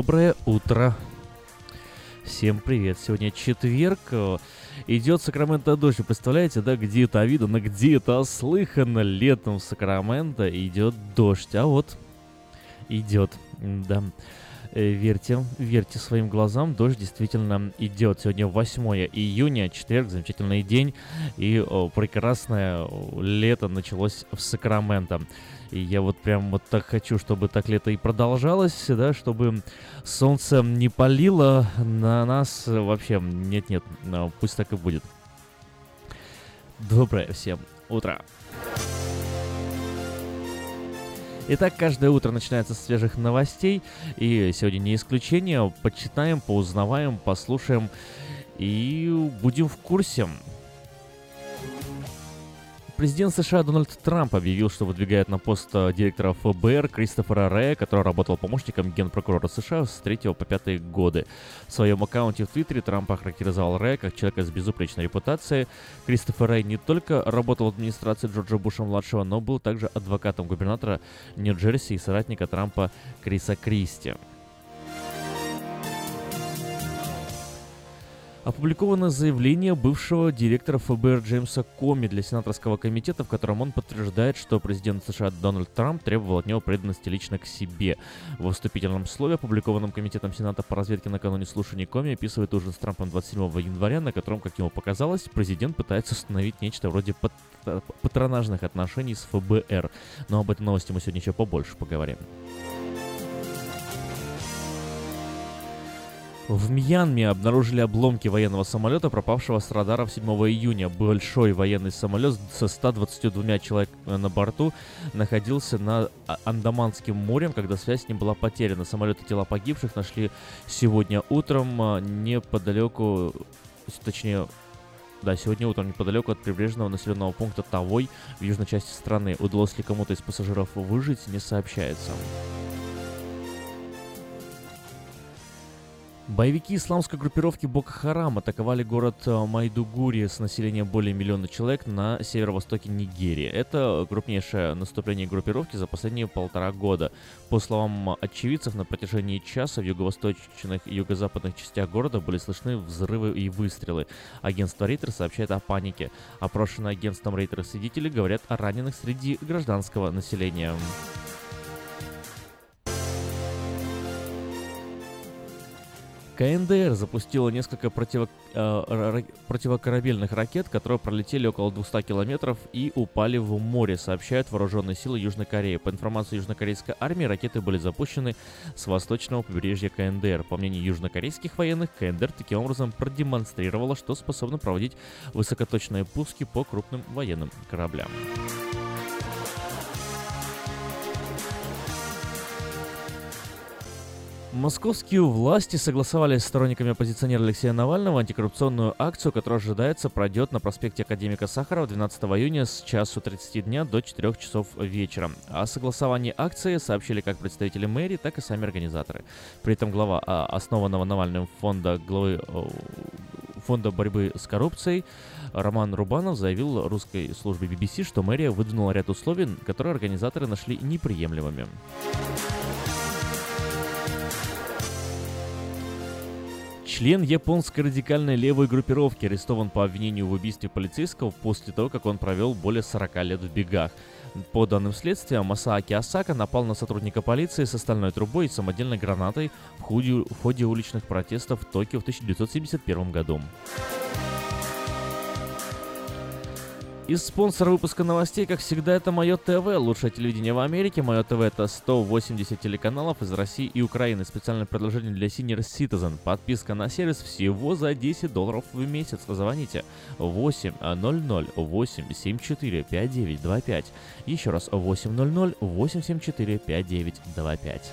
Доброе утро. Всем привет. Сегодня четверг. Идет Сакраменто дождь. Представляете, да, где это видно, где это слыхано. Летом в Сакраменто идет дождь. А вот идет, да. Э, верьте, верьте своим глазам, дождь действительно идет. Сегодня 8 июня, четверг, замечательный день, и прекрасное лето началось в Сакраменто. И я вот прям вот так хочу, чтобы так лето и продолжалось, да, чтобы солнце не палило на нас вообще. Нет-нет, пусть так и будет. Доброе всем утро. Итак, каждое утро начинается с свежих новостей, и сегодня не исключение. Почитаем, поузнаваем, послушаем и будем в курсе. Президент США Дональд Трамп объявил, что выдвигает на пост э, директора ФБР Кристофера Рэя, который работал помощником генпрокурора США с 3 по 5 годы. В своем аккаунте в Твиттере Трамп охарактеризовал Рэя как человека с безупречной репутацией. Кристофер Рэй не только работал в администрации Джорджа Буша-младшего, но был также адвокатом губернатора Нью-Джерси и соратника Трампа Криса Кристи. Опубликовано заявление бывшего директора ФБР Джеймса Коми для Сенаторского комитета, в котором он подтверждает, что президент США Дональд Трамп требовал от него преданности лично к себе. В вступительном слове, опубликованном Комитетом Сената по разведке накануне слушаний Коми, описывает ужин с Трампом 27 января, на котором, как ему показалось, президент пытается установить нечто вроде пат патронажных отношений с ФБР. Но об этой новости мы сегодня еще побольше поговорим. В Мьянме обнаружили обломки военного самолета, пропавшего с радаров 7 июня. Большой военный самолет со 122 человек на борту находился над а, Андаманским морем, когда связь с ним была потеряна. Самолеты тела погибших нашли сегодня утром а, неподалеку, точнее, да, сегодня утром неподалеку от прибрежного населенного пункта Тавой в южной части страны. Удалось ли кому-то из пассажиров выжить, не сообщается. Боевики исламской группировки Бока Харам атаковали город э, Майдугури с населением более миллиона человек на северо-востоке Нигерии. Это крупнейшее наступление группировки за последние полтора года. По словам очевидцев, на протяжении часа в юго-восточных и юго-западных частях города были слышны взрывы и выстрелы. Агентство Рейтер сообщает о панике. Опрошенные агентством Рейтер свидетели говорят о раненых среди гражданского населения. КНДР запустила несколько противо, э, противокорабельных ракет, которые пролетели около 200 километров и упали в море, сообщают вооруженные силы Южной Кореи. По информации южнокорейской армии, ракеты были запущены с восточного побережья КНДР. По мнению южнокорейских военных, КНДР таким образом продемонстрировала, что способна проводить высокоточные пуски по крупным военным кораблям. Московские власти согласовали с сторонниками оппозиционера Алексея Навального антикоррупционную акцию, которая ожидается пройдет на проспекте Академика Сахарова 12 июня с часу 30 дня до 4 часов вечера. О согласовании акции сообщили как представители мэрии, так и сами организаторы. При этом глава а, основанного Навальным фонда главы фонда борьбы с коррупцией Роман Рубанов заявил русской службе BBC, что мэрия выдвинула ряд условий, которые организаторы нашли неприемлемыми. Член японской радикальной левой группировки арестован по обвинению в убийстве полицейского после того, как он провел более 40 лет в бегах. По данным следствия, Масааки Асака напал на сотрудника полиции с остальной трубой и самодельной гранатой в ходе, в ходе уличных протестов в Токио в 1971 году. И спонсор выпуска новостей, как всегда, это Мое ТВ, лучшее телевидение в Америке. Мое ТВ это 180 телеканалов из России и Украины. Специальное предложение для Senior Citizen. Подписка на сервис всего за 10 долларов в месяц. Звоните 800 874 5925. Еще раз 800 874 5925.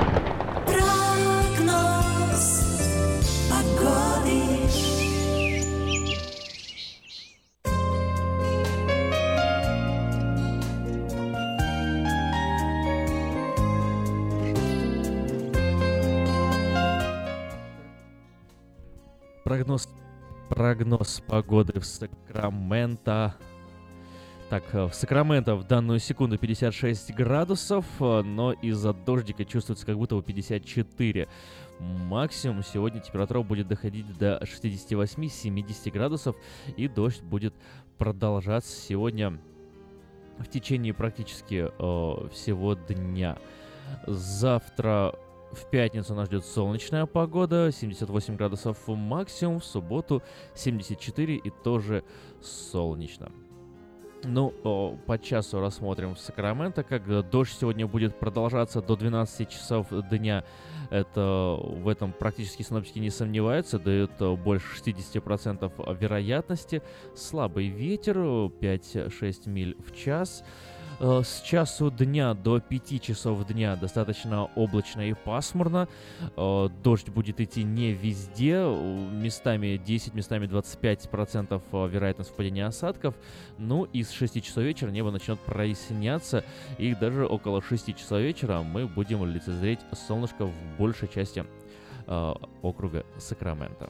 Прогноз, прогноз погоды в Сакраменто. Так, э, в Сакраменто в данную секунду 56 градусов, э, но из-за дождика чувствуется как будто бы 54. Максимум сегодня температура будет доходить до 68-70 градусов, и дождь будет продолжаться сегодня в течение практически э, всего дня. Завтра в пятницу нас ждет солнечная погода, 78 градусов максимум, в субботу 74 и тоже солнечно. Ну, по часу рассмотрим в Сакраменто, как дождь сегодня будет продолжаться до 12 часов дня. Это в этом практически синоптики не сомневаются, дают больше 60% вероятности. Слабый ветер, 5-6 миль в час. Э, с часу дня до 5 часов дня достаточно облачно и пасмурно. Э, дождь будет идти не везде. Местами 10, местами 25% э, вероятность впадения осадков. Ну и с 6 часов вечера небо начнет проясняться. И даже около 6 часов вечера мы будем лицезреть солнышко в большей части округа Сакраменто.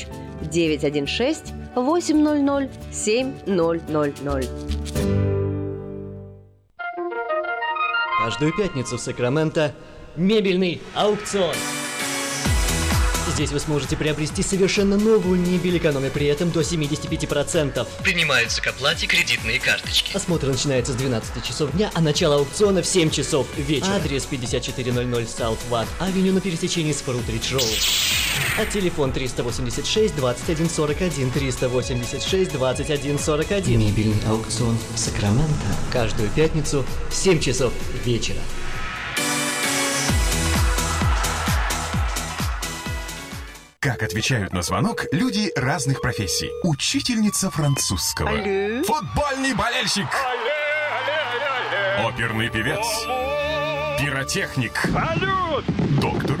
916 800 7000. Каждую пятницу в Сакраменто мебельный аукцион. Здесь вы сможете приобрести совершенно новую мебель, экономя при этом до 75%. Принимаются к оплате кредитные карточки. Осмотр начинается с 12 часов дня, а начало аукциона в 7 часов вечера. Адрес 5400 South Watt Авеню на пересечении с Фрутридж Роуд. А телефон 386 21 41 386 21 41. Мебельный аукцион Сакраменто. Каждую пятницу в 7 часов вечера. Как отвечают на звонок люди разных профессий. Учительница французского. Алле. Футбольный болельщик. Оперный певец. Пиротехник. Салют! Доктор.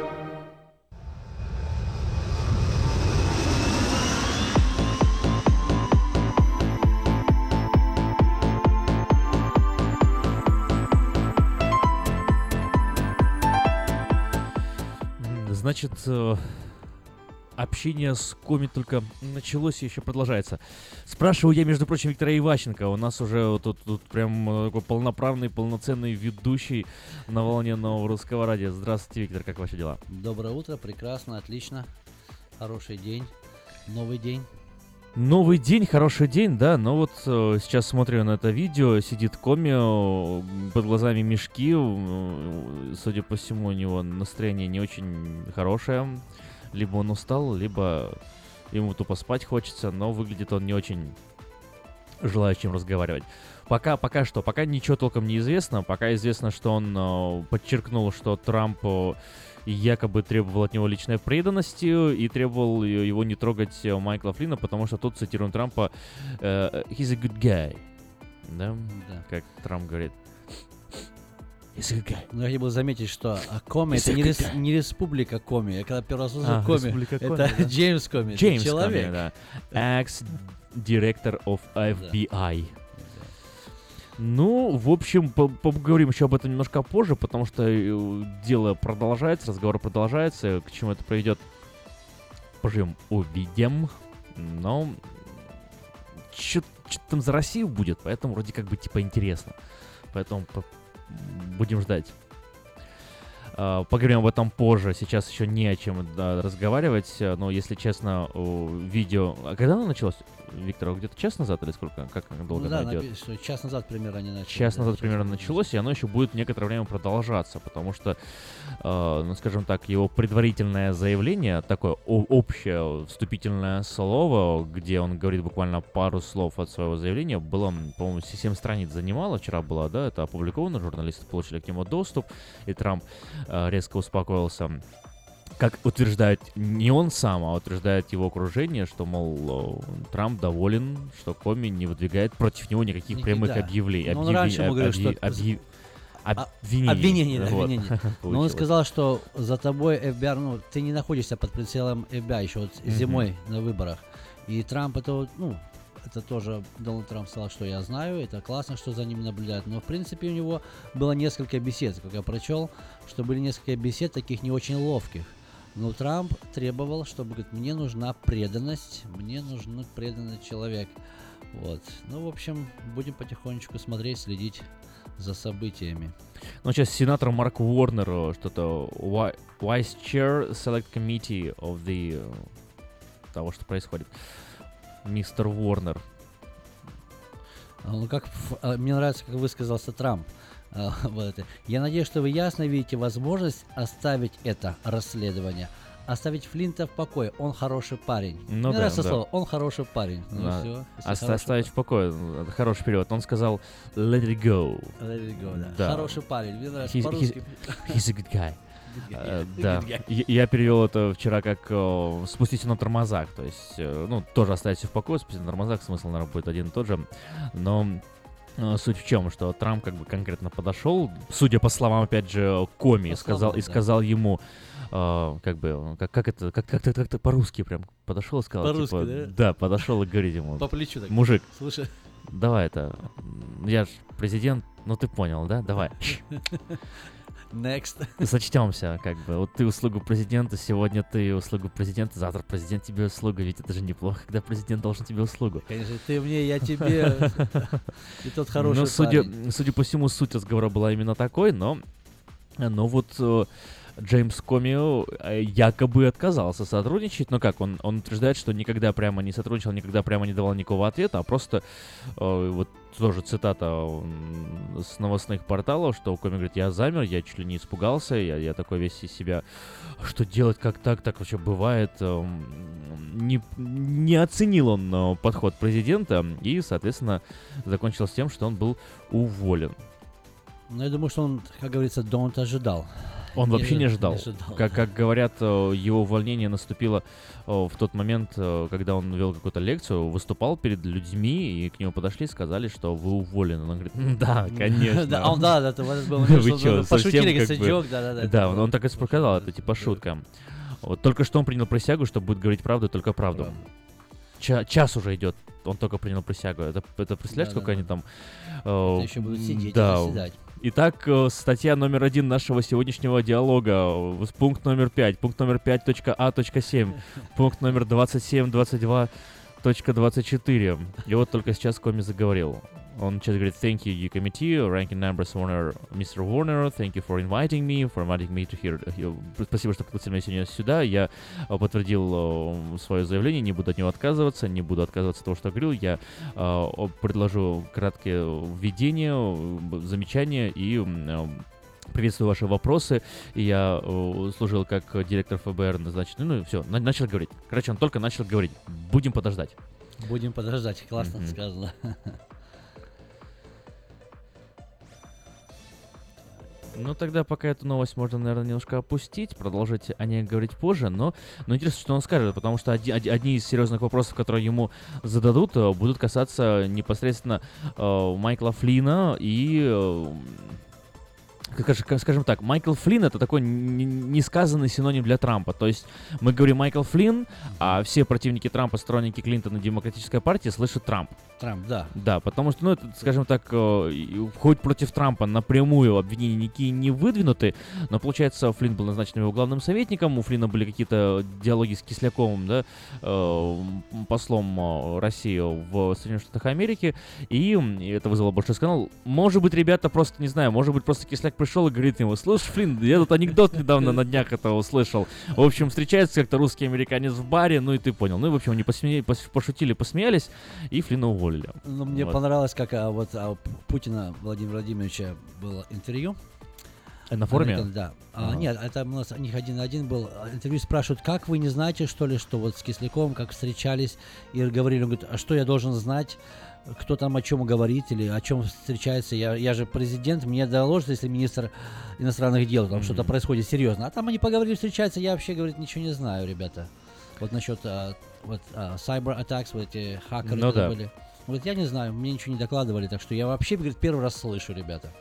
Значит, э, общение с Коми только началось и еще продолжается. Спрашиваю я, между прочим, Виктора Иващенко. У нас уже вот тут, тут прям э, такой полноправный, полноценный ведущий на волне нового русского радио. Здравствуйте, Виктор, как ваши дела? Доброе утро, прекрасно, отлично. Хороший день, новый день. Новый день, хороший день, да, но вот э, сейчас смотрю на это видео, сидит Коми, под глазами мешки, э, судя по всему, у него настроение не очень хорошее, либо он устал, либо ему тупо спать хочется, но выглядит он не очень желающим разговаривать. Пока, пока что, пока ничего толком не известно, пока известно, что он э, подчеркнул, что Трамп э, якобы требовал от него личной преданности и требовал его не трогать э, Майкла Флина, потому что тот, цитируем Трампа, э, «he's a good guy». Да? Да. Как Трамп говорит. He's a good guy. Но я хотел бы заметить, что Коми это не, рес- не республика Коми. Я когда первый раз услышал А, Коми, Республика Коми, это да. Джеймс Коми, Джеймс человек. Коми, да. Ex-директор of FBI. Ну, в общем, по- поговорим еще об этом немножко позже, потому что э, дело продолжается, разговор продолжается. К чему это приведет, поживем, увидим. Но что там за Россию будет, поэтому вроде как бы типа интересно. Поэтому по- будем ждать. А, Поговорим об этом позже. Сейчас еще не о чем да, разговаривать. э, Но, если честно, видео... А когда оно началось, Виктор? Где-то час назад или сколько? Как долго Ну да, идет? час назад примерно они начали. Час да, назад час примерно назад. началось, и оно еще будет некоторое время продолжаться, потому что, э, ну, скажем так, его предварительное заявление, такое общее вступительное слово, где он говорит буквально пару слов от своего заявления, было, по-моему, 7 страниц занимало, вчера было, да, это опубликовано, журналисты получили к нему доступ, и Трамп э, резко успокоился как утверждает не он сам, а утверждает его окружение, что, мол, э, Трамп доволен, что Коми не выдвигает против него никаких Никогда. прямых объявлений. Он раньше ему говорил, что- объяв- А-. Обвинение, да, Вот. обвинение. Но он сказал, что за тобой FBI, ну, ты не находишься под прицелом FBI еще вот Мгм. зимой на выборах. И Трамп это, вот, ну, это тоже Дональд Трамп сказал, что я знаю, это классно, что за ним наблюдают. Но, в принципе, у него было несколько бесед, как я прочел, что были несколько бесед таких не очень ловких. Но Трамп требовал, чтобы, говорит, мне нужна преданность, мне нужен преданный человек. Вот. Ну, в общем, будем потихонечку смотреть, следить за событиями. Ну, сейчас сенатор Марк Уорнер, э, что-то Vice Chair Select Committee of the э, того, что происходит. Мистер Уорнер. Ну, как а, мне нравится, как высказался Трамп. А, вот. Я надеюсь, что вы ясно видите возможность оставить это расследование. Оставить Флинта в покое. Он хороший парень. Ну мне да, нравится да. слово. Он хороший парень. Ну, Да. если Оста- оставить в покое. хороший перевод. Он сказал let it go. парень. Let it go, да. Да. Хороший парень. Мне нравится He's- по-русски. He's a good guy. Э, Да. Я- я перевел это вчера как спустить на тормозах, то есть, э, ну, тоже оставить всё в покое, спустить на тормозах, смысл, наверное, будет один и тот же, но суть в чем, что Трамп как бы конкретно подошел, судя по словам, опять же, Коми, По сказал, словам, и да. сказал ему, э, как бы, как, как это, как, как, как, как по-русски прям подошел и сказал, По-русски, типа, да? да, подошел и говорит ему, По плечу так. мужик, Слушай. давай это, я ж президент, ну ты понял, да, давай. Next. Сочтемся, как бы. Вот ты услугу президента, сегодня ты услугу президента, завтра президент тебе услугу. Ведь это же неплохо, когда президент должен тебе услугу. Конечно, ты мне, я тебе. И тот хороший Ну, судя, судя по всему, суть разговора была именно такой, но, но вот э, Джеймс Коми э, якобы отказался сотрудничать. Но как, он, он утверждает, что никогда прямо не сотрудничал, никогда прямо не давал никакого ответа, а просто э, вот тоже цитата с новостных порталов, что Коми говорит, я замер, я чуть ли не испугался, я, я такой весь из себя, что делать, как так, так вообще бывает. эм, Не, не оценил он э, подход президента и, соответственно, закончилось тем, что он был уволен. Ну, я думаю, что он, как говорится, Донт ожидал. Он вообще не ожидал. ожидал. Как, как говорят, э, его увольнение наступило э, в тот момент, э, когда он вел какую-то лекцию, выступал перед людьми, и к нему подошли и сказали, что вы уволены. Он говорит, «М, да, конечно. Да, он, да, да, Вы что пошутили, сычок, да, да, да. Он, так и сказал, это типа шутка. Вот только что он принял присягу, что будет говорить правду и только правду. Ча- час уже идет, он только принял присягу. Это, это представляешь, Да, сколько да, они там... э, еще будут сидеть и да, заседать. Итак, э, статья номер один нашего сегодняшнего диалога. э, Пункт номер пять. Пункт номер пять. точка А. точка семь. Пункт номер 27, 22, точка 24. И вот только сейчас Коми заговорил. Он сейчас говорит, thank you, you committee, ranking numbers Warner, Mr. Warner, thank you for inviting me, for inviting me to here. Спасибо, что пригласили меня сегодня сюда. Я э, подтвердил свое заявление, не буду от него отказываться, не буду отказываться от того, что говорил. Я э, предложу краткое введение, э, замечания и э, Приветствую ваши вопросы. Я э, служил как директор ФБР назначенный. Ну и все, начал говорить. Короче, он только начал говорить. Будем подождать. Будем подождать, классно Мгм. сказано. Ну, тогда пока эту новость можно, наверное, немножко опустить, продолжить о ней говорить позже, но, но интересно, что он скажет, потому что оди- оди- одни из серьезных вопросов, которые ему зададут, э, будут касаться непосредственно э, Майкла Флина и, э, скажем, так, Майкл Флинн это такой несказанный синоним для Трампа. То есть мы говорим Майкл Флинн, а все противники Трампа, сторонники Клинтона, Демократическая партия слышат Трамп. Трамп, да. Да, потому что, ну, это, скажем так, э, хоть против Трампа напрямую обвинения никакие не выдвинуты, но, получается, Флинн был назначен его главным советником, у Флинна были какие-то диалоги с Кисляковым, да, э, послом э, России в Соединенных Штатах Америки, и это вызвало большой скандал. Может быть, ребята просто, не знаю, может быть, просто Кисляк пришел и говорит ему, слушай, Флинн, я тут анекдот недавно на днях это услышал. В общем, встречается как-то русский американец в баре, ну и ты понял. Ну и, в общем, они посме- пос- пошутили, посмеялись, и Флинна уволили. Ну, мне Вот. понравилось, как а, вот а, Путина Владимира Владимировича было интервью. На форуме? Американ- Да. А, Ага. нет, это у нас у них один на один был. А, Интервью спрашивают, как вы не знаете, что ли, что вот с Кисляком, как встречались, и говорили, он говорит, а что я должен знать, кто там о чем говорит или о чем встречается. Я, я же президент, мне доложат, если министр иностранных дел, там что-то происходит серьезно. А там они поговорили, встречаются, я вообще, говорит, ничего не знаю, ребята. Вот насчет а, вот а, cyber attacks, вот эти хакеры Ну да. были. Вот я не знаю, мне ничего не докладывали, так что я вообще, говорит, первый раз слышу, ребята.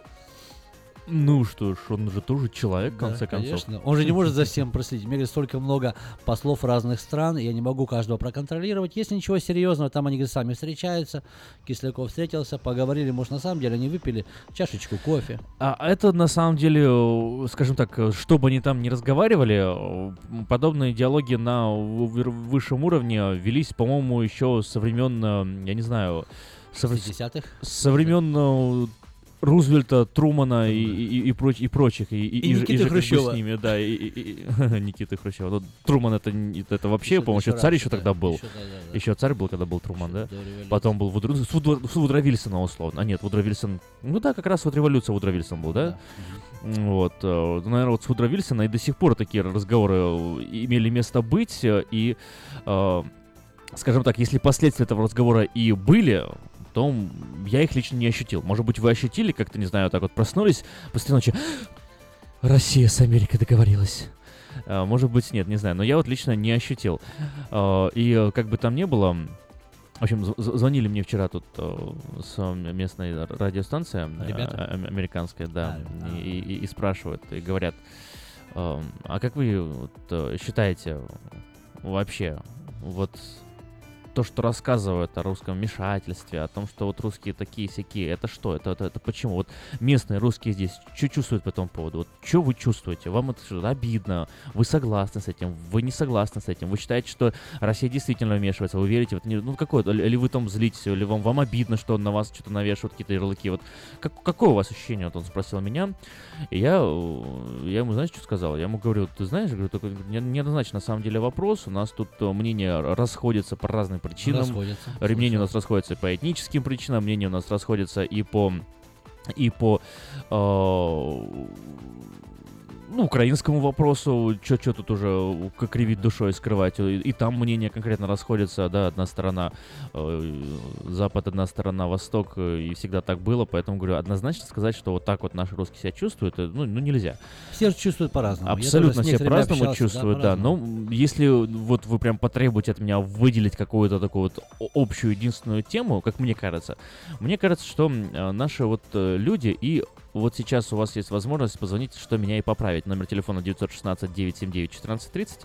Ну что ж, он же тоже человек, в Да, конце концов. конечно. Он же не может за всем проследить. Мне говорит, столько много послов разных стран, я не могу каждого проконтролировать. Если ничего серьезного, там они говорит, сами встречаются. Кисляков встретился, поговорили, может, на самом деле они выпили чашечку кофе. А это на самом деле, э, скажем так, э, что бы они там ни разговаривали, э, подобные диалоги на в- высшем уровне велись, по-моему, еще со времен, я не знаю, со, вре- 60-х. со времен Рузвельта, Трумана и, и, и, проч- и прочих, и, И же- Никиты бы Хрущева. с ними, да, и, и- и- Никиты Хрущева. Ну, Труман это, это вообще, Еще- по-моему, еще царь еще да, тогда был. еще, да, да, да. Еще царь был, когда был Труман, да? Потом был Вудро... с, Вудро... с Вудро Вильсона, условно. А нет, Вудро Вильсон... Ну да, как раз вот революция Вудро Вильсон был, да? М, Вот. э, Наверное, вот с Вудро Вильсона и до сих пор такие разговоры э, имели место быть. э, И, скажем так, если последствия этого разговора и были, то м, я их лично не ощутил. Может быть, вы ощутили, как-то, не знаю, так вот проснулись посреди ночи. Россия с Америкой договорилась. А, Может быть, нет, не знаю, но я вот лично не ощутил. А, И э, как бы там ни было, в общем, звонили мне вчера тут э, с местной радиостанции, Ребята? а- американская, да, А, а. и, и- и спрашивают, и говорят, а как вы э, считаете вообще, вот то, что рассказывают о русском вмешательстве, о том, что вот русские такие всякие, это что? Это, это, это почему? Вот местные русские здесь, что чувствуют по этому поводу? Вот что вы чувствуете? Вам это что, обидно? Вы согласны с этим? Вы не согласны с этим? Вы считаете, что Россия действительно вмешивается? Вы верите в это? Не- Ну, какое Или вы там злитесь? Или вам, вам обидно, что на вас что-то навешивают, какие-то ярлыки? Вот как, какое у вас ощущение? Вот он спросил меня. И я, я ему, знаешь, что сказал? Я ему говорю, ты знаешь, говорю, такой не- неоднозначно на самом деле вопрос. У нас тут э, мнения расходятся по разным причинам. Расходятся. Мнения у нас расходятся по этническим причинам, мнения у нас расходятся и по и по э, ну, украинскому вопросу, что тут уже как кривить душой скрывать. И, и там мнения конкретно расходятся, да, одна сторона э, Запад, одна сторона Восток, э, и всегда так было, поэтому говорю, однозначно сказать, что вот так вот наши русские себя чувствуют, э, ну, ну нельзя. Все чувствуют по-разному. Абсолютно все по-разному общался, чувствуют, да. по-разному. Но если вот вы прям потребуете от меня выделить какую-то такую вот общую единственную тему, как мне кажется, мне кажется, что э, наши вот люди и вот сейчас у вас есть возможность позвонить, что меня и поправить. Номер телефона 916-979-1430.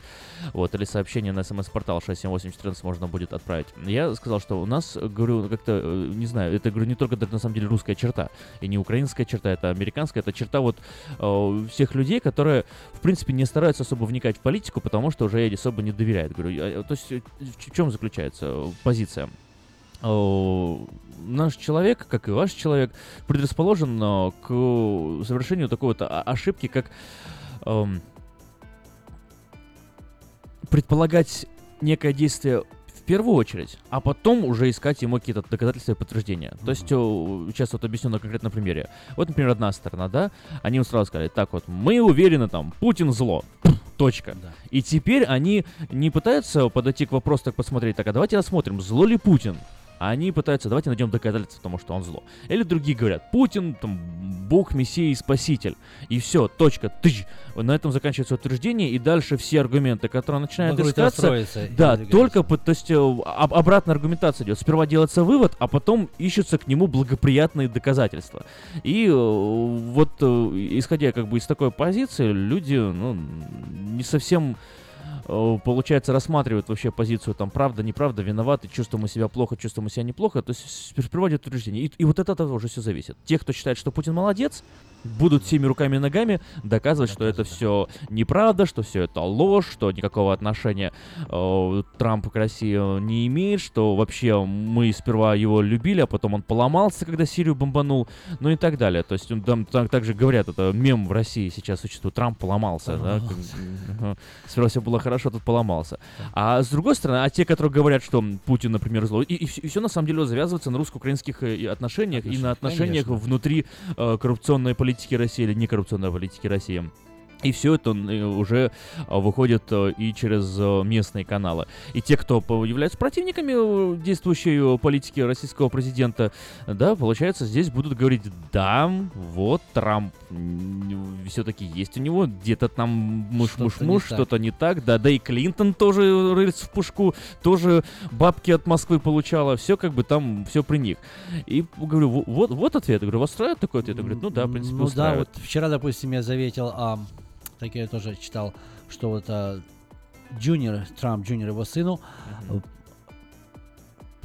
Вот, или сообщение на смс-портал 678-14 можно будет отправить. Я сказал, что у нас, говорю, как-то, э, не знаю, это, говорю, не только даже на самом деле русская черта, и не украинская черта, это американская, это черта вот э, всех людей, которые, в принципе, не стараются особо вникать в политику, потому что уже особо не доверяют. Говорю, то есть э, в чем заключается позиция? Э, Наш человек, как и ваш человек, предрасположен э, к совершению такой вот ошибки, как эм, предполагать некое действие в первую очередь, а потом уже искать ему какие-то доказательства и подтверждения. То есть, э, сейчас вот объясню на конкретном примере. Вот, например, одна сторона, да, они вот сразу сказали, так вот, мы уверены, там, Путин зло. Точка. Да. И теперь они не пытаются подойти к вопросу, так посмотреть, так, а давайте рассмотрим, зло ли Путин. Они пытаются, давайте найдем доказательства тому, что он зло. Или другие говорят, Путин, там, бог, мессия и спаситель. И все, точка, тыч. На этом заканчивается утверждение, и дальше все аргументы, которые начинают Вокруг искаться, да, только, по- то есть, э, об- обратная аргументация идет. Сперва делается вывод, а потом ищутся к нему благоприятные доказательства. И э, вот, э, исходя как бы из такой позиции, люди, ну, не совсем получается, рассматривают вообще позицию там правда, неправда, виноваты, чувствуем мы себя плохо, чувствуем мы себя неплохо, то есть с- приводят утверждение. И, и вот от этого уже все зависит. Те, кто считает, что Путин молодец, будут всеми руками и ногами доказывать, что это все неправда, что все это ложь, что никакого отношения э, Трамп к России э, не имеет, что вообще мы сперва его любили, а потом он поломался, когда Сирию бомбанул, ну и так далее. То есть он там, так- также говорят, это мем в России сейчас существует, Трамп поломался, да. Сперва все было хорошо, тут поломался. А с другой стороны, а те, которые говорят, что Путин, например, злой, и, все, на самом деле завязывается на русско-украинских э, и отношениях и на отношениях Конечно. внутри э, коррупционной политики России или некоррупционной политики России. И все это э, уже э, выходит э, и через э, местные каналы. И те, кто являются противниками действующей политики российского президента, да, получается, здесь будут говорить, да, вот Трамп все-таки есть у него, где-то там муж-муж-муж, так. что-то не так, да, да и Клинтон тоже рыльц в пушку, тоже бабки от Москвы получала, все как бы там, все при них. И говорю, «Во- вот, вот ответ, я говорю, вас устраивает такой ответ? Я говорю, ну да, в принципе, Ну да, вот вчера, допустим, я заметил, а, так я тоже читал, что вот а, Junior, Трамп Junior, его сыну, э,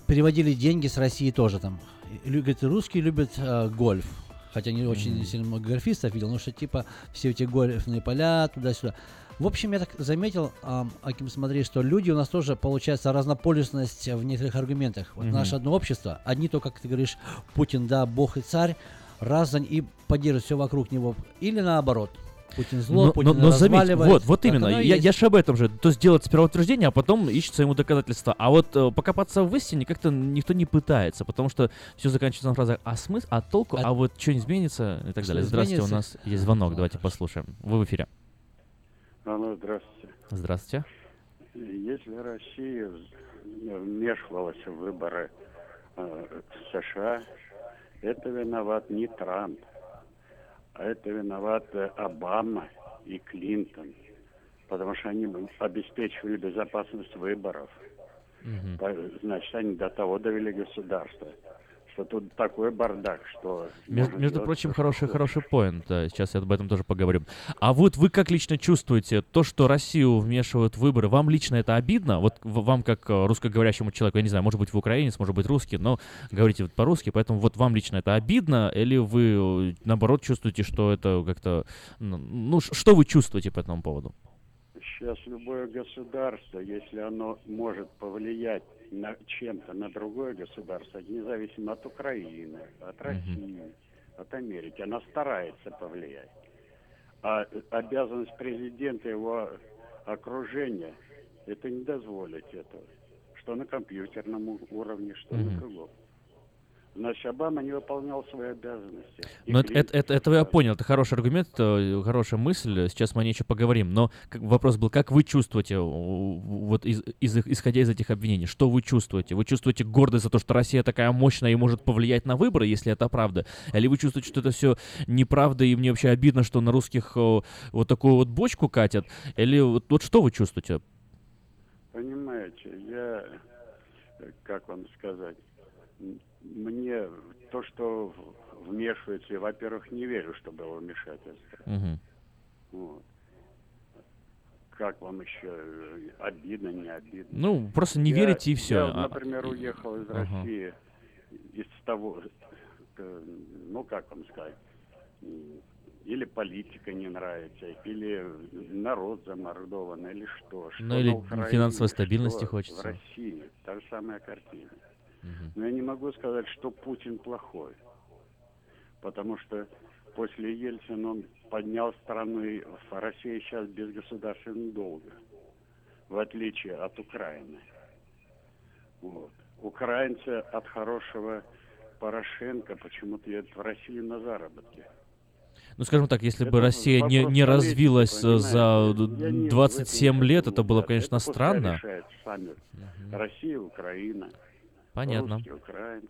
переводили деньги с России тоже там. Говорит, русские любят э, гольф. Хотя не очень сильно много гольфистов видел, но что типа все эти гольфные поля туда-сюда. В общем, я так заметил, ам, Аким, смотри, что люди у нас тоже, получается, разнополюсность в некоторых аргументах. Вот Мгм. наше одно общество, одни то, как ты говоришь, Путин, да, бог и царь, разань и поддерживают все вокруг него. Или наоборот, Путин зло, но, Путин но- но заметь, вот, вот именно, я, есть. я же об этом же. То есть делать сперва утверждение, а потом ищется ему доказательства. А вот э, покопаться в истине как-то никто не пытается, потому что все заканчивается на фразах «а смысл?», «а толку?», «а, А- вот что не изменится?» и так Что далее. Здравствуйте, у изменится? нас есть звонок, давайте хорошо. послушаем. Вы в эфире. Алло, здравствуйте. Здравствуйте. Если Россия вмешивалась в выборы э, США, это виноват не Трамп, а это виноват э, Обама и Клинтон, потому что они обеспечивали безопасность выборов. По- Значит, они до того довели государство, что тут такой бардак, что... Между, между прочим, хороший, хороший поинт. да, сейчас я об этом тоже поговорим. А вот вы как лично чувствуете то, что Россию вмешивают в выборы? Вам лично это обидно? Вот вам как э, русскоговорящему человеку, я не знаю, может быть, вы украинец, может быть, русский, но говорите вот по-русски, поэтому вот вам лично это обидно? Или вы, э, наоборот, чувствуете, что это как-то... Ну, что вы чувствуете по этому поводу? Сейчас любое государство, если оно может повлиять на чем-то на другое государство, независимо от Украины, от России, от Америки, оно старается повлиять. А обязанность президента его окружения это не дозволить этого. Что на компьютерном уровне, что на другом. Значит, Обама не выполнял свои обязанности. И Ну, это, это, это, этого я понял, это хороший аргумент, э, хорошая мысль, сейчас мы о ней еще поговорим, но как, вопрос был, как вы чувствуете, вот из, из исходя из этих обвинений, что вы чувствуете? Вы чувствуете гордость за то, что Россия такая мощная и может повлиять на выборы, если это правда? Или вы чувствуете, что это все неправда, и мне вообще обидно, что на русских э, вот такую вот бочку катят? Или вот, вот что вы чувствуете? Понимаете, я, э, как вам сказать, мне то, что вмешивается, я, во-первых, не верю, что было вмешательство. Мгм. Вот. Как вам еще э, обидно, не обидно? Ну, просто не Я- верите и все. Я, вот, например, уехал из Ага. России из того, э, ну как вам сказать, или политика не нравится, или народ замордован, или что. что Ну, или финансовой стабильности что хочется. В России та же самая картина. Но я не могу сказать, что Путин плохой. Потому что после Ельцина он поднял страну, и Россия сейчас без государственного долга. В отличие от Украины. Вот. Украинцы от хорошего Порошенко почему-то едут в Россию на заработки. Ну, скажем так, если бы Это Россия не, не развилась э, за понимаете? Я не в 27 этом лет, это было бы, не конечно, Это странно. сами. Россия, Украина. Понятно. Русские, украинцы.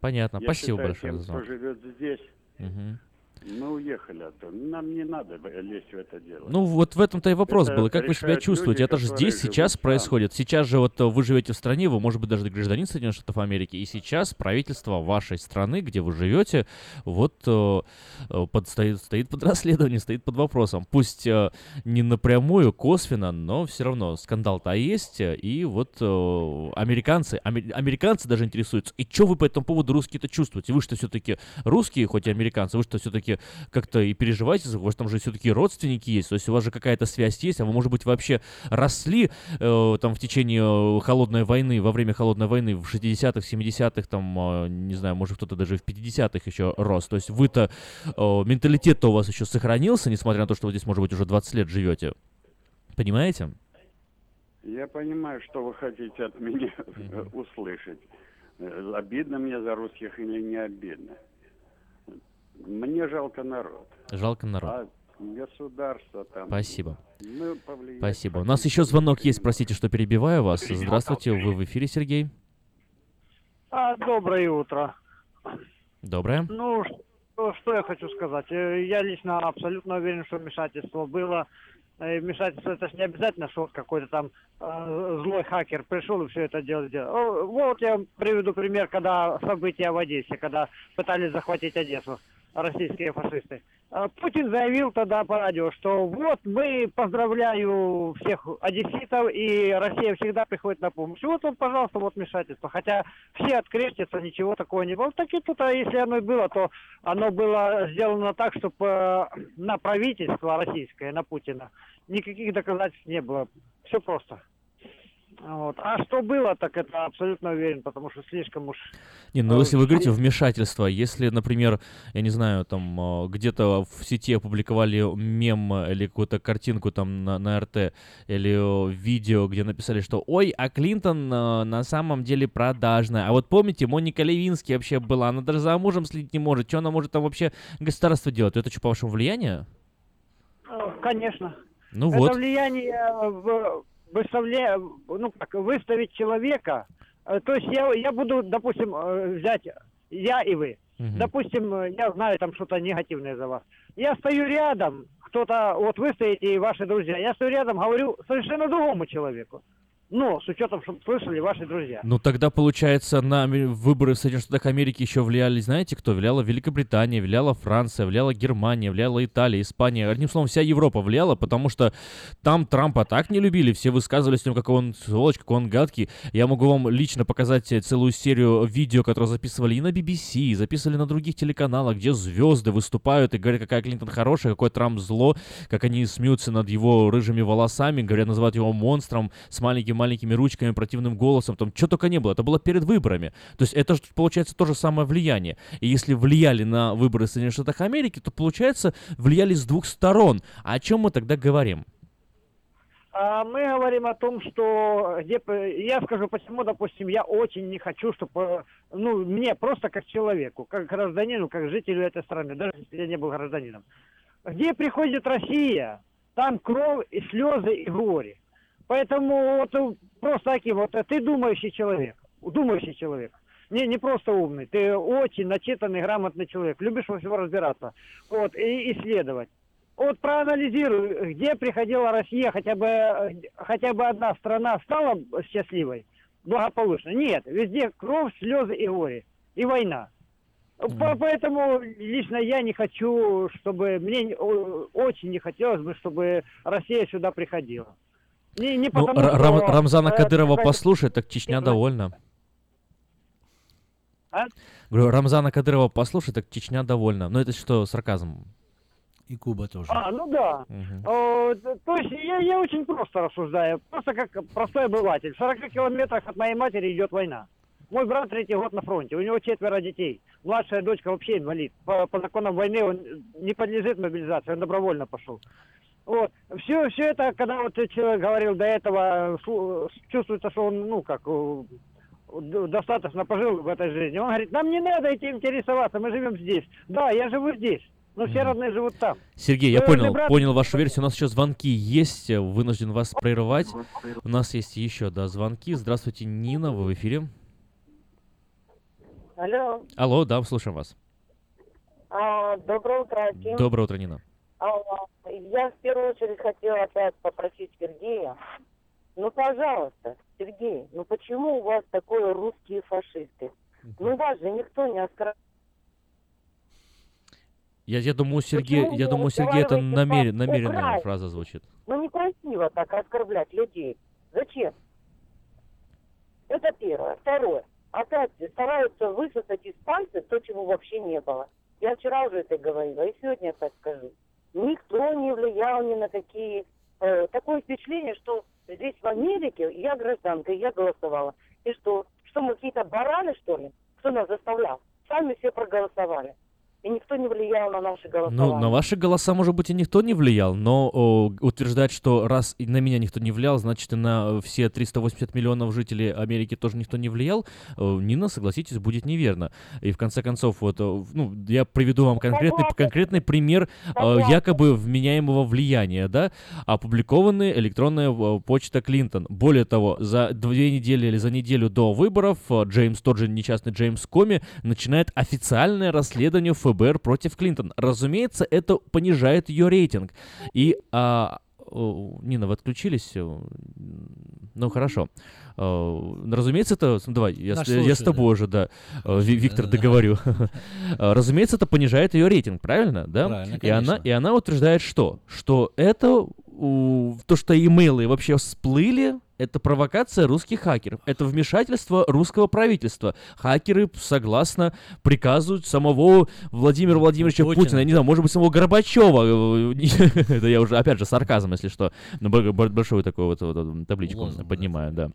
Понятно. Я Спасибо считаю, большое тем, за кто звонок. живет здесь, Мгм. Мы уехали оттуда. Нам не надо лезть в это дело. Ну вот в этом-то и вопрос Это был. И как вы себя чувствуете? люди, Это же здесь сейчас там. происходит. Сейчас же вот э, вы живете в стране, вы, может быть, даже гражданин Соединенных Штатов Америки, и сейчас правительство вашей страны, где вы живете, вот э, э, под, стоит, стоит под расследованием, стоит под вопросом. Пусть не напрямую, косвенно, но все равно скандал-то есть. И вот американцы, аме- американцы даже интересуются. И что вы по этому поводу русские-то чувствуете? Вы что все-таки русские, хоть и американцы, вы что все-таки как-то и переживаете, за- у вас там же все-таки родственники есть, то есть у вас же какая-то связь есть, а вы, может быть, вообще росли э, там в течение э, холодной войны, во время холодной войны в 60-х, 70-х, там, э, не знаю, может кто-то даже в 50-х еще рос. То есть вы-то, э, менталитет-то у вас еще сохранился, несмотря на то, что вы здесь, может быть, уже 20 лет живете. Понимаете? Я понимаю, что вы хотите от меня услышать. Э, Обидно мне за русских или не обидно. Мне жалко народ. Жалко народ. А государство там... Спасибо. Мы. Спасибо. У нас еще звонок есть, простите, что перебиваю вас. Здравствуйте, вы в эфире, Сергей. А, доброе утро. Доброе. Ну, что, что я хочу сказать. Э, Я лично абсолютно уверен, что вмешательство было. Э, Вмешательство это ж не обязательно, что какой-то там э, злой хакер пришел и все это дело сделал. Вот я приведу пример, когда события в Одессе, когда пытались захватить Одессу российские фашисты. А Путин заявил тогда по радио, что вот мы поздравляю всех одесситов, и Россия всегда приходит на помощь. Вот он, пожалуйста, вот вмешательство. Хотя все открестятся, ничего такого не было. Так и тут, а если оно и было, то оно было сделано так, чтобы на правительство российское, на Путина, никаких доказательств не было. Все просто. Вот. А что было, так это абсолютно уверен, потому что слишком уж... Не, ну если вы говорите вмешательство, если, например, я не знаю, там э, где-то в сети опубликовали мем или какую-то картинку там на, на РТ или э, видео, где написали, что «Ой, а Клинтон э, на самом деле продажная». А вот помните, Моника Левинский вообще была, она даже за мужем следить не может. Что она может там вообще государство делать? Это что, по вашему влиянию? Э, Конечно. Ну это вот. влияние в выставля... ну как, выставить человека. Э, То есть я, я буду, допустим, э, взять я и вы. Допустим, э, я знаю там что-то негативное за вас. Я стою рядом, кто-то, вот вы стоите и ваши друзья, я стою рядом, говорю совершенно другому человеку. Но с учетом, чтобы слышали ваши друзья. Ну тогда, получается, на выборы в Соединенных Штатах Америки еще влияли, знаете кто? Влияла Великобритания, влияла Франция, влияла Германия, влияла Италия, Испания. Одним словом, вся Европа влияла, потому что там Трампа так не любили, все высказывались о нем, какой он сволочь, какой он гадкий. Я могу вам лично показать э, целую серию видео, которые записывали и на BBC, и записывали на других телеканалах, где звезды выступают и говорят, какая Клинтон хорошая, какой Трамп зло, как они смеются над его рыжими волосами, говорят, называют его монстром с маленькими маленькими ручками, противным голосом, там что только не было. Это было перед выборами. То есть это, получается, то же самое влияние. И если влияли на выборы в Соединенных Штатах Америки, то, получается, влияли с двух сторон. А о чем мы тогда говорим? А мы говорим о том, что где, я скажу, почему, допустим, я очень не хочу, чтобы, ну, мне просто как человеку, как гражданину, как жителю этой страны, даже если я не был гражданином. Где приходит Россия, там кровь и слезы и горе. Поэтому вот э, просто таким вот, э, ты думающий человек, думающий человек. Не, не просто умный, ты очень начитанный, грамотный человек, любишь во всем разбираться, вот, и исследовать. Вот проанализируй, где приходила Россия, хотя бы, э, хотя бы одна страна стала счастливой, благополучно. Нет, везде кровь, слезы и горе, и война. По- Поэтому лично я не хочу, чтобы, мне очень не хотелось бы, чтобы Россия сюда приходила. Не, не Ну, потому, Рам- что, Рамзана э, Кадырова какая- послушать, так Чечня довольна. А? Говорю, Рамзана Кадырова послушать, так Чечня довольна. Ну это что, сарказм? И Куба тоже. А, ну да. Мгм. О, то есть я, я очень просто рассуждаю, просто как простой обыватель. В 40 километрах от моей матери идет война. Мой брат третий год на фронте, у него четверо детей. Младшая дочка вообще инвалид. По, по законам войны он не подлежит мобилизации, он добровольно пошел. Вот. Все, все это, когда вот человек говорил до этого, чувствуется, что он, ну, как, э, достаточно пожил в этой жизни. Он говорит, нам не надо этим интересоваться, мы живем здесь. Да, я живу здесь, но все родные живут там. Сергей, я понял, брат- понял вашу версию. У нас еще звонки есть, э, вынужден вас прерывать. У нас есть еще, да, звонки. Здравствуйте, Нина, вы в эфире. Алло. Алло, да, слушаем вас. А, доброе утро, Аким. Доброе утро, Нина. А, я в первую очередь хотела опять попросить Сергея. Ну, пожалуйста, Сергей, ну почему у вас такое русские фашисты? Ну, вас же никто не оскорбляет. Я, я думаю, Сергей, Почему я думаю, Сергей это разговариваете намер- по- намеренная украински? фраза звучит. Ну, некрасиво так оскорблять людей. Зачем? Это первое. Второе. Опять стараются высосать из пальца то, чего вообще не было. Я вчера уже это говорила, и сегодня опять скажу. Никто не влиял ни на какие... э, такое впечатление, что здесь в Америке я гражданка, я голосовала. И что? Что мы какие-то бараны, что ли? Кто нас заставлял? Сами все проголосовали. И никто не влиял на наши голосования. Ну, на ваши голоса, может быть, и никто не влиял, но о, утверждать, что раз и на меня никто не влиял, значит, и на все 380 миллионов жителей Америки тоже никто не влиял, э, Нина, согласитесь, будет неверно. И в конце концов, вот, э, ну, я приведу вам конкретный, конкретный пример э, якобы вменяемого влияния, да, опубликованная электронная почта Клинтон. Более того, за две недели или за неделю до выборов Джеймс, тот же несчастный Джеймс Коми, начинает официальное расследование ФБР против Клинтон. Разумеется, это понижает ее рейтинг. И а, о, Нина, вы отключились? Э, Ну, хорошо. Э, Разумеется, это... Давай, я, Наш с- я с тобой уже, да, э, Ви- Виктор, договорю. Разумеется, это понижает ее рейтинг, правильно? Да? Правильно, и, она, и она утверждает что? Что это... То, что имейлы вообще всплыли, это провокация русских хакеров. Это вмешательство русского правительства. Хакеры, согласно приказу самого Владимира Владимировича Путина. Путина, я не знаю, может быть, самого Горбачева. Это я уже, опять же, сарказм, если что. Но бо- бо- большую такую вот, табличку поднимаю, да.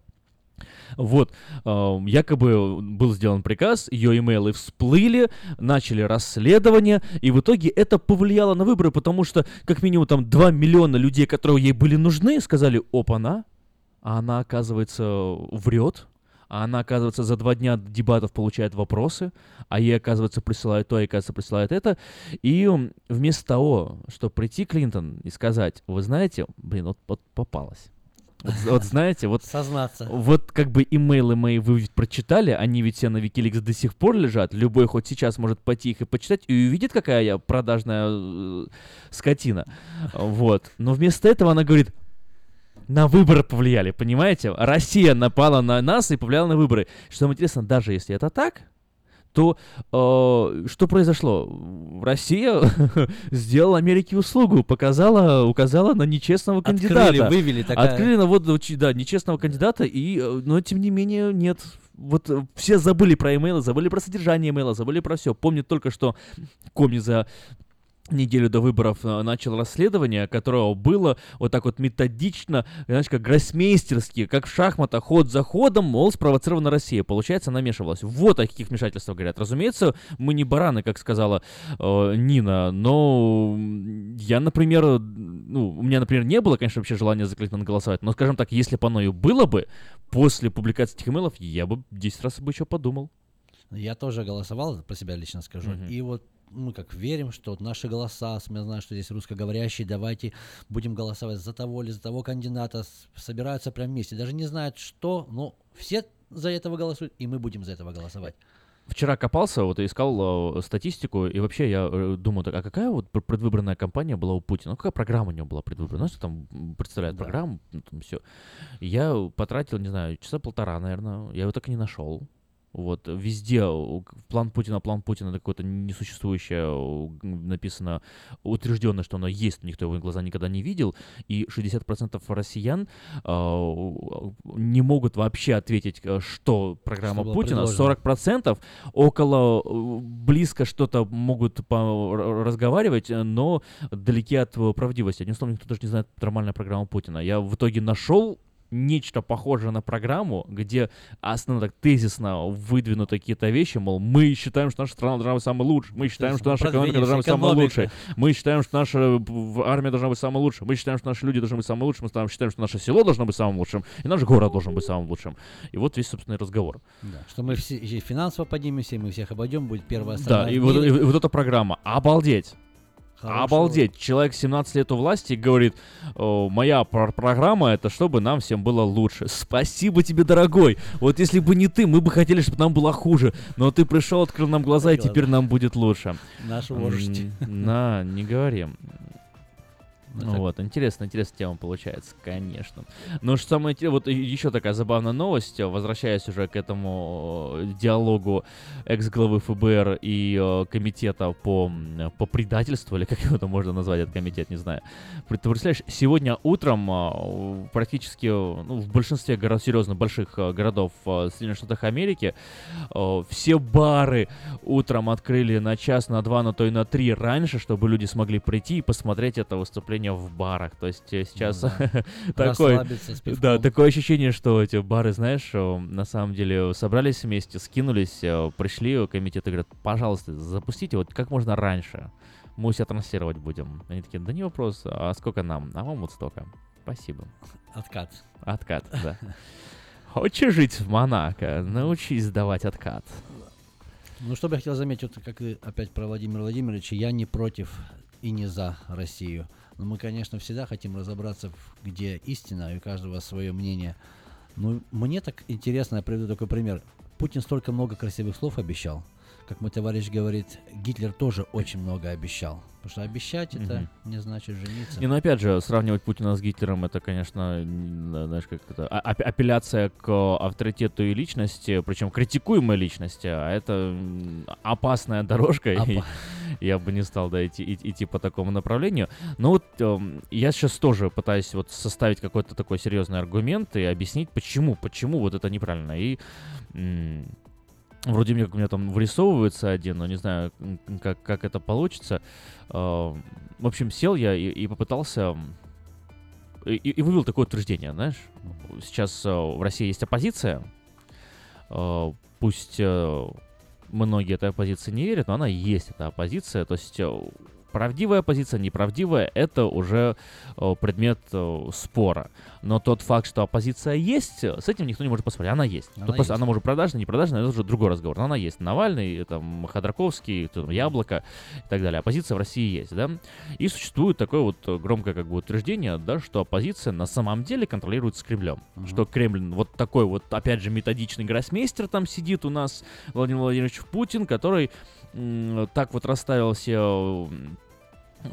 Вот, э, якобы был сделан приказ, ее имейлы всплыли, начали расследование, и в итоге это повлияло на выборы, потому что как минимум там 2 миллиона людей, которые ей были нужны, сказали, опа-на, а она, оказывается, врет, а она, оказывается, за два дня дебатов получает вопросы, а ей, оказывается, присылают то, и, оказывается, присылают это. И вместо того, чтобы прийти Клинтон и сказать, вы знаете, блин, вот, вот попалась. Вот, вот знаете, вот... Сознаться. Вот как бы имейлы мои вы ведь прочитали, они ведь все на Wikileaks до сих пор лежат. Любой хоть сейчас может пойти их и почитать и увидит, какая я продажная э, скотина. Вот. Но вместо этого она говорит, на выборы повлияли, понимаете? Россия напала на нас и повлияла на выборы. Что интересно, даже если это так, то э, что произошло? Россия сделала Америке услугу, показала, указала на нечестного Открыли, кандидата. вывели такая- Открыли на вот, учи- да, нечестного кандидата, и, э, но тем не менее нет. Вот э, все забыли про имейлы, забыли про содержание имейла, забыли про все. Помнят только, что Коми за неделю до выборов э, начал расследование, которое было вот так вот методично, знаешь, как гроссмейстерски, как в шахматах, ход за ходом, мол, спровоцирована Россия. Получается, намешивалась. Вот о каких вмешательствах говорят. Разумеется, мы не бараны, как сказала э, Нина, но я, например, ну, у меня, например, не было, конечно, вообще желания за Клинтон голосовать, но, скажем так, если бы оно и было бы, после публикации этих имейлов, я бы 10 раз бы еще подумал. Я тоже голосовал, про себя лично скажу. Мгм. И вот мы как верим, что вот наши голоса, я знаю, что здесь русскоговорящие, давайте будем голосовать за того или за того кандидата, собираются прям вместе. Даже не знают, что, но все за этого голосуют, и мы будем за этого голосовать. Вчера копался, вот и искал э, статистику, и вообще я э, думаю, так, а какая вот пр- предвыборная кампания была у Путина? Ну, какая программа у него была предвыборная? Знаешь, что там представляет программу, ну, там все. Я потратил, не знаю, часа полтора, наверное, я его так и не нашел. Вот, везде план Путина, план Путина, это какое-то несуществующее, написано, утверждено, что оно есть, никто его глаза никогда не видел, и 60% россиян э, не могут вообще ответить, э, что программа Что Путина, предложено. 40% около э, близко что-то могут по- разговаривать, э, но далеки от правдивости. Одним словом, никто даже не знает программу программу Путина. Я в итоге нашел нечто похожее на программу, где основно так тезисно выдвинуты какие-то вещи, мол, мы считаем, что наша страна должна быть самой лучшей, мы считаем, что наша экономика должна быть самой лучшей, мы считаем, что наша э, армия должна быть самой лучшей, мы считаем, что наши люди должны быть самыми лучшими, мы считаем, что наше село должно быть самым лучшим, и наш город должен быть самым лучшим. И вот весь, собственно, и разговор. Да, что мы все и финансово поднимемся, мы всех обойдем, будет первая Да, страна. и в вот, и- и вот эта программа. Обалдеть! Хорошего. Обалдеть, человек 17 лет у власти и говорит, «О, моя пр- программа это чтобы нам всем было лучше. Спасибо тебе, дорогой. Вот если бы не ты, мы бы хотели, чтобы нам было хуже. Но ты пришел, открыл нам глаза, и теперь нам будет лучше. Наш вождь. На, не говори. Ну, так- Вот, интересная, интересная тема получается, конечно. Но что самое интересное, вот еще такая забавная новость, возвращаясь уже к этому э, диалогу экс-главы ФБР и э, комитета по, по предательству, или как его там можно назвать, этот комитет, не знаю. Ты представляешь, сегодня утром э, практически, ну, в большинстве городов, серьезно, больших городов Соединенных Штатах Америки, все бары утром открыли на час, на два, на то и на три раньше, чтобы люди смогли прийти и посмотреть это выступление в барах. То есть э, сейчас Ну да. с да, такое ощущение, что эти бары, знаешь, э, на самом деле собрались вместе, скинулись, э, пришли комитет и говорят, пожалуйста, запустите вот как можно раньше. Мы у себя транслировать будем. Они такие, да не вопрос, а сколько нам? А вам вот столько. Спасибо. Откат. Откат, да. Хочешь жить в Монако? Научись давать откат. Ну, что бы я хотел заметить, вот как и опять про Владимира Владимировича, я не против и не за Россию. Но мы, конечно, всегда хотим разобраться, где истина, и у каждого свое мнение. Ну, мне так интересно, я приведу такой пример. Путин столько много красивых слов обещал. Как мой товарищ говорит, Гитлер тоже очень много обещал. Потому что обещать это не значит жениться. Не, ну опять же, сравнивать Путина с Гитлером, это, конечно, знаешь, как это, а- ап- апелляция к авторитету и личности, причем критикуемой личности, а это опасная дорожка, и Опа- я бы не стал да, идти, и- идти по такому направлению. Но вот эм, я сейчас тоже пытаюсь вот составить какой-то такой серьезный аргумент и объяснить, почему, почему вот это неправильно. И вроде мне как у меня там вырисовывается один, но не знаю, как, как это получится. Э, В общем, сел я и, и попытался и, и вывел такое утверждение, знаешь, сейчас э, в России есть оппозиция, э, пусть э, многие этой оппозиции не верят, но она есть, эта оппозиция, то есть э, правдивая оппозиция, неправдивая, это уже э, предмет э, спора. Но тот факт, что оппозиция есть, э, с этим никто не может поспорить, она есть. Она Тут есть. она может продажная, не продажная, это уже другой разговор, но она есть. Навальный, там, Ходорковский, там, Яблоко и так далее. Оппозиция в России есть, да? И существует такое вот громкое как бы утверждение, да, что оппозиция на самом деле контролируется Кремлем. Что Кремль вот такой вот, опять же, методичный гроссмейстер там сидит у нас, Владимир Владимирович Путин, который так вот расставил все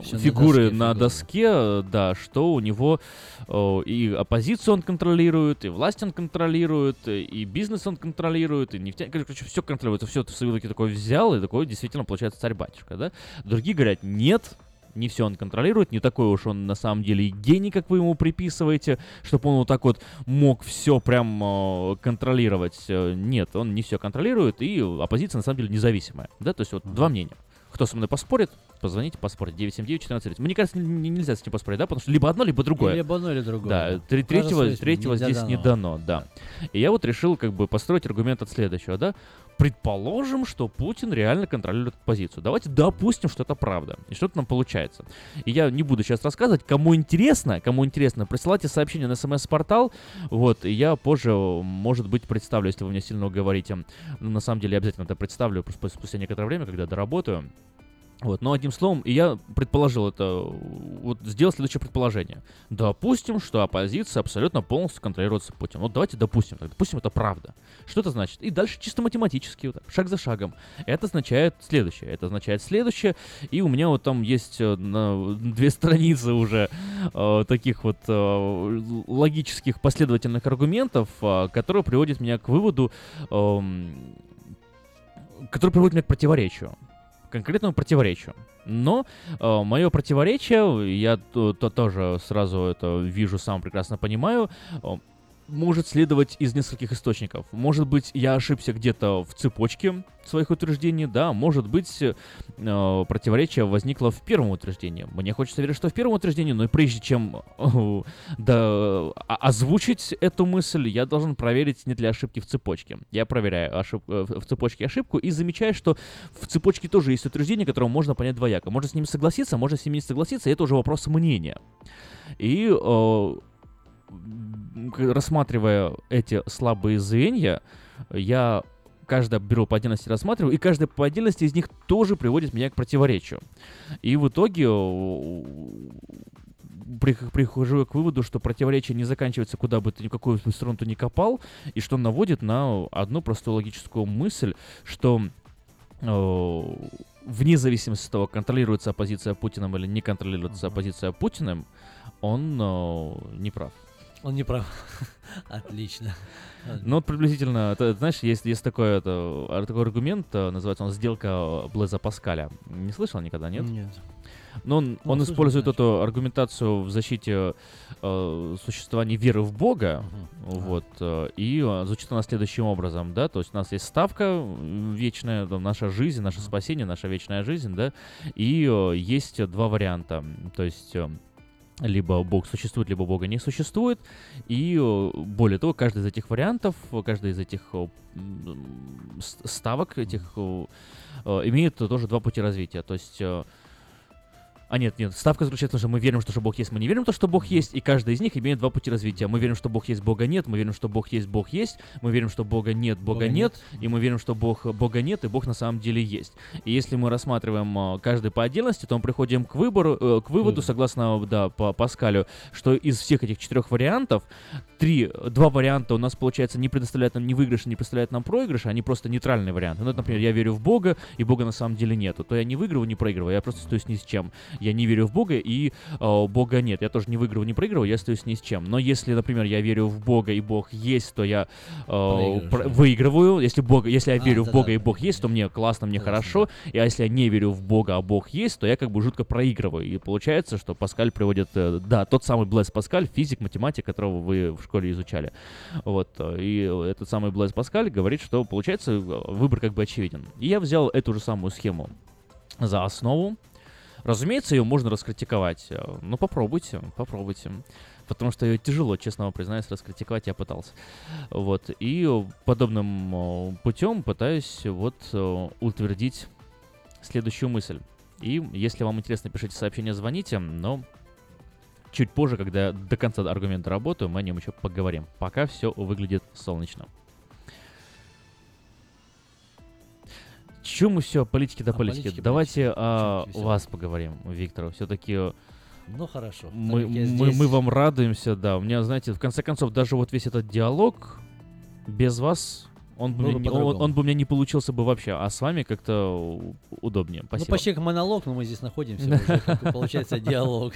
Всё на фигуры доске, на доске, э, да, что у него э, и оппозицию он контролирует, и власть он контролирует, э, и бизнес он контролирует, и нефтяник, короче, все контролирует, все это в свои руки такое взял, и такой действительно получается царь-батюшка, да. Другие говорят, нет, не все он контролирует, не такой уж он на самом деле и гений, как вы ему приписываете, чтобы он вот так вот мог все прям э, контролировать. Э, Нет, он не все контролирует, и оппозиция на самом деле независимая, да, то есть вот два мнения. Кто со мной поспорит, позвоните, поспорите. 979-14. Мне кажется, нельзя с этим поспорить, да, потому что либо одно, либо другое. Либо одно, или другое. Да, три- третьего, свой третьего не здесь не дано. дано, да. И я вот решил как бы построить аргумент от следующего, да. Предположим, что Путин реально контролирует позицию. Давайте допустим, что это правда. И что-то нам получается. И я не буду сейчас рассказывать. Кому интересно, кому интересно, присылайте сообщение на смс-портал. Вот, и я позже, может быть, представлю, если вы мне сильно уговорите. Ну, на самом деле, я обязательно это представлю спустя некоторое время, когда доработаю. Вот, но одним словом, и я предположил это, вот сделал следующее предположение. Допустим, что оппозиция абсолютно полностью контролируется Путиным. Вот давайте допустим, допустим, это правда. Что это значит? И дальше чисто математически, вот так, шаг за шагом. Это означает следующее, это означает следующее, и у меня вот там есть э, на две страницы уже э, таких вот э, логических последовательных аргументов, э, которые приводят меня к выводу, эм, который приводит меня к противоречию конкретному противоречию. Но э, мое противоречие, я то, то тоже сразу это вижу, сам прекрасно понимаю, э, может следовать из нескольких источников. Может быть, я ошибся где-то в цепочке своих утверждений, да, может быть, э, противоречие возникло в первом утверждении. Мне хочется верить, что в первом утверждении, но и прежде чем э, да, озвучить эту мысль, я должен проверить, нет ли ошибки в цепочке. Я проверяю ошиб- э, в цепочке ошибку и замечаю, что в цепочке тоже есть утверждение, которое можно понять двояко. Можно с ним согласиться, можно с ним не согласиться, это уже вопрос мнения. И э, рассматривая эти слабые звенья, я каждое беру по отдельности рассматриваю, и каждая по отдельности из них тоже приводит меня к противоречию. И в итоге прихожу к выводу, что противоречие не заканчивается куда бы ты ни какую сторону ты ни копал, и что наводит на одну простую логическую мысль, что вне зависимости от того, контролируется оппозиция Путиным или не контролируется оппозиция Путиным, он э, не прав. Он не прав. Отлично. Ну, вот приблизительно, это, знаешь, есть, есть такой, это, такой аргумент, э, называется он «Сделка Блеза Паскаля». Не слышал никогда, нет? Нет. Но он, Ну, он слышал, использует значит. эту аргументацию в защите э, существования веры в Бога, Мгм. вот, э, и э, звучит она следующим образом, да, то есть у нас есть ставка вечная, там, наша жизнь, наше спасение, наша вечная жизнь, да, и э, есть два варианта, то есть... э, либо Бог существует, либо Бога не существует. И э, более того, каждый из этих вариантов, каждый из этих э, ставок, этих э, имеет тоже два пути развития. То есть а нет, нет, ставка заключается в том, что мы верим, что, что Бог есть, мы не верим в то, что Бог есть, и каждый из них имеет два пути развития. Мы верим, что Бог есть, Бога нет, мы верим, что Бог есть, Бог есть, мы верим, что Бога нет, Бога, Бога нет, нет. и мы верим, что Бог, Бога нет, и Бог на самом деле есть. И если мы рассматриваем э, каждый по отдельности, то мы приходим к выбору, э, к Выводу. согласно да, по Паскалю, что из всех этих четырех вариантов, три, два варианта у нас, получается, не предоставляют нам ни выигрыш, не представляют нам проигрыш, они просто нейтральные варианты. Ну, это, например, я верю в Бога, и Бога на самом деле нету. То я не выигрываю, не проигрываю, я просто остаюсь ни с чем. Я не верю в Бога, и э, Бога нет. Я тоже не выигрываю, не проигрываю, я остаюсь ни с чем. Но если, например, я верю в Бога, и Бог есть, то я э, про- да. выигрываю. Если, Бога, если я А, верю в да-да. Бога, и Бог есть, то мне классно, мне Согласен, хорошо. И а если я не верю в Бога, а Бог есть, то я как бы жутко проигрываю. И получается, что Паскаль приводит, э, да, тот самый Блэс Паскаль, физик, математик, которого вы в школе изучали. Вот, и этот самый Блэс Паскаль говорит, что получается выбор как бы очевиден. И я взял эту же самую схему за основу. Разумеется, ее можно раскритиковать. э, Ну, попробуйте, попробуйте. Потому что ее тяжело, честно вам признаюсь, раскритиковать я пытался. Вот. И подобным э, путем пытаюсь вот э, утвердить следующую мысль. И если вам интересно, пишите сообщение, звоните, но чуть позже, когда до конца аргумента работаю, мы о нем еще поговорим. Пока все выглядит солнечно. Чем мы все, политики до политики? политике, Давайте политике. о весёло. вас поговорим, Виктор. Все-таки Ну хорошо. мы, мы, здесь- мы вам радуемся, да. У меня, знаете, в конце концов, даже вот весь этот диалог без вас, он бы, не, он, он бы у меня не получился бы вообще, а с вами как-то удобнее. Ну Спасибо. почти как монолог, но мы здесь находимся. получается диалог.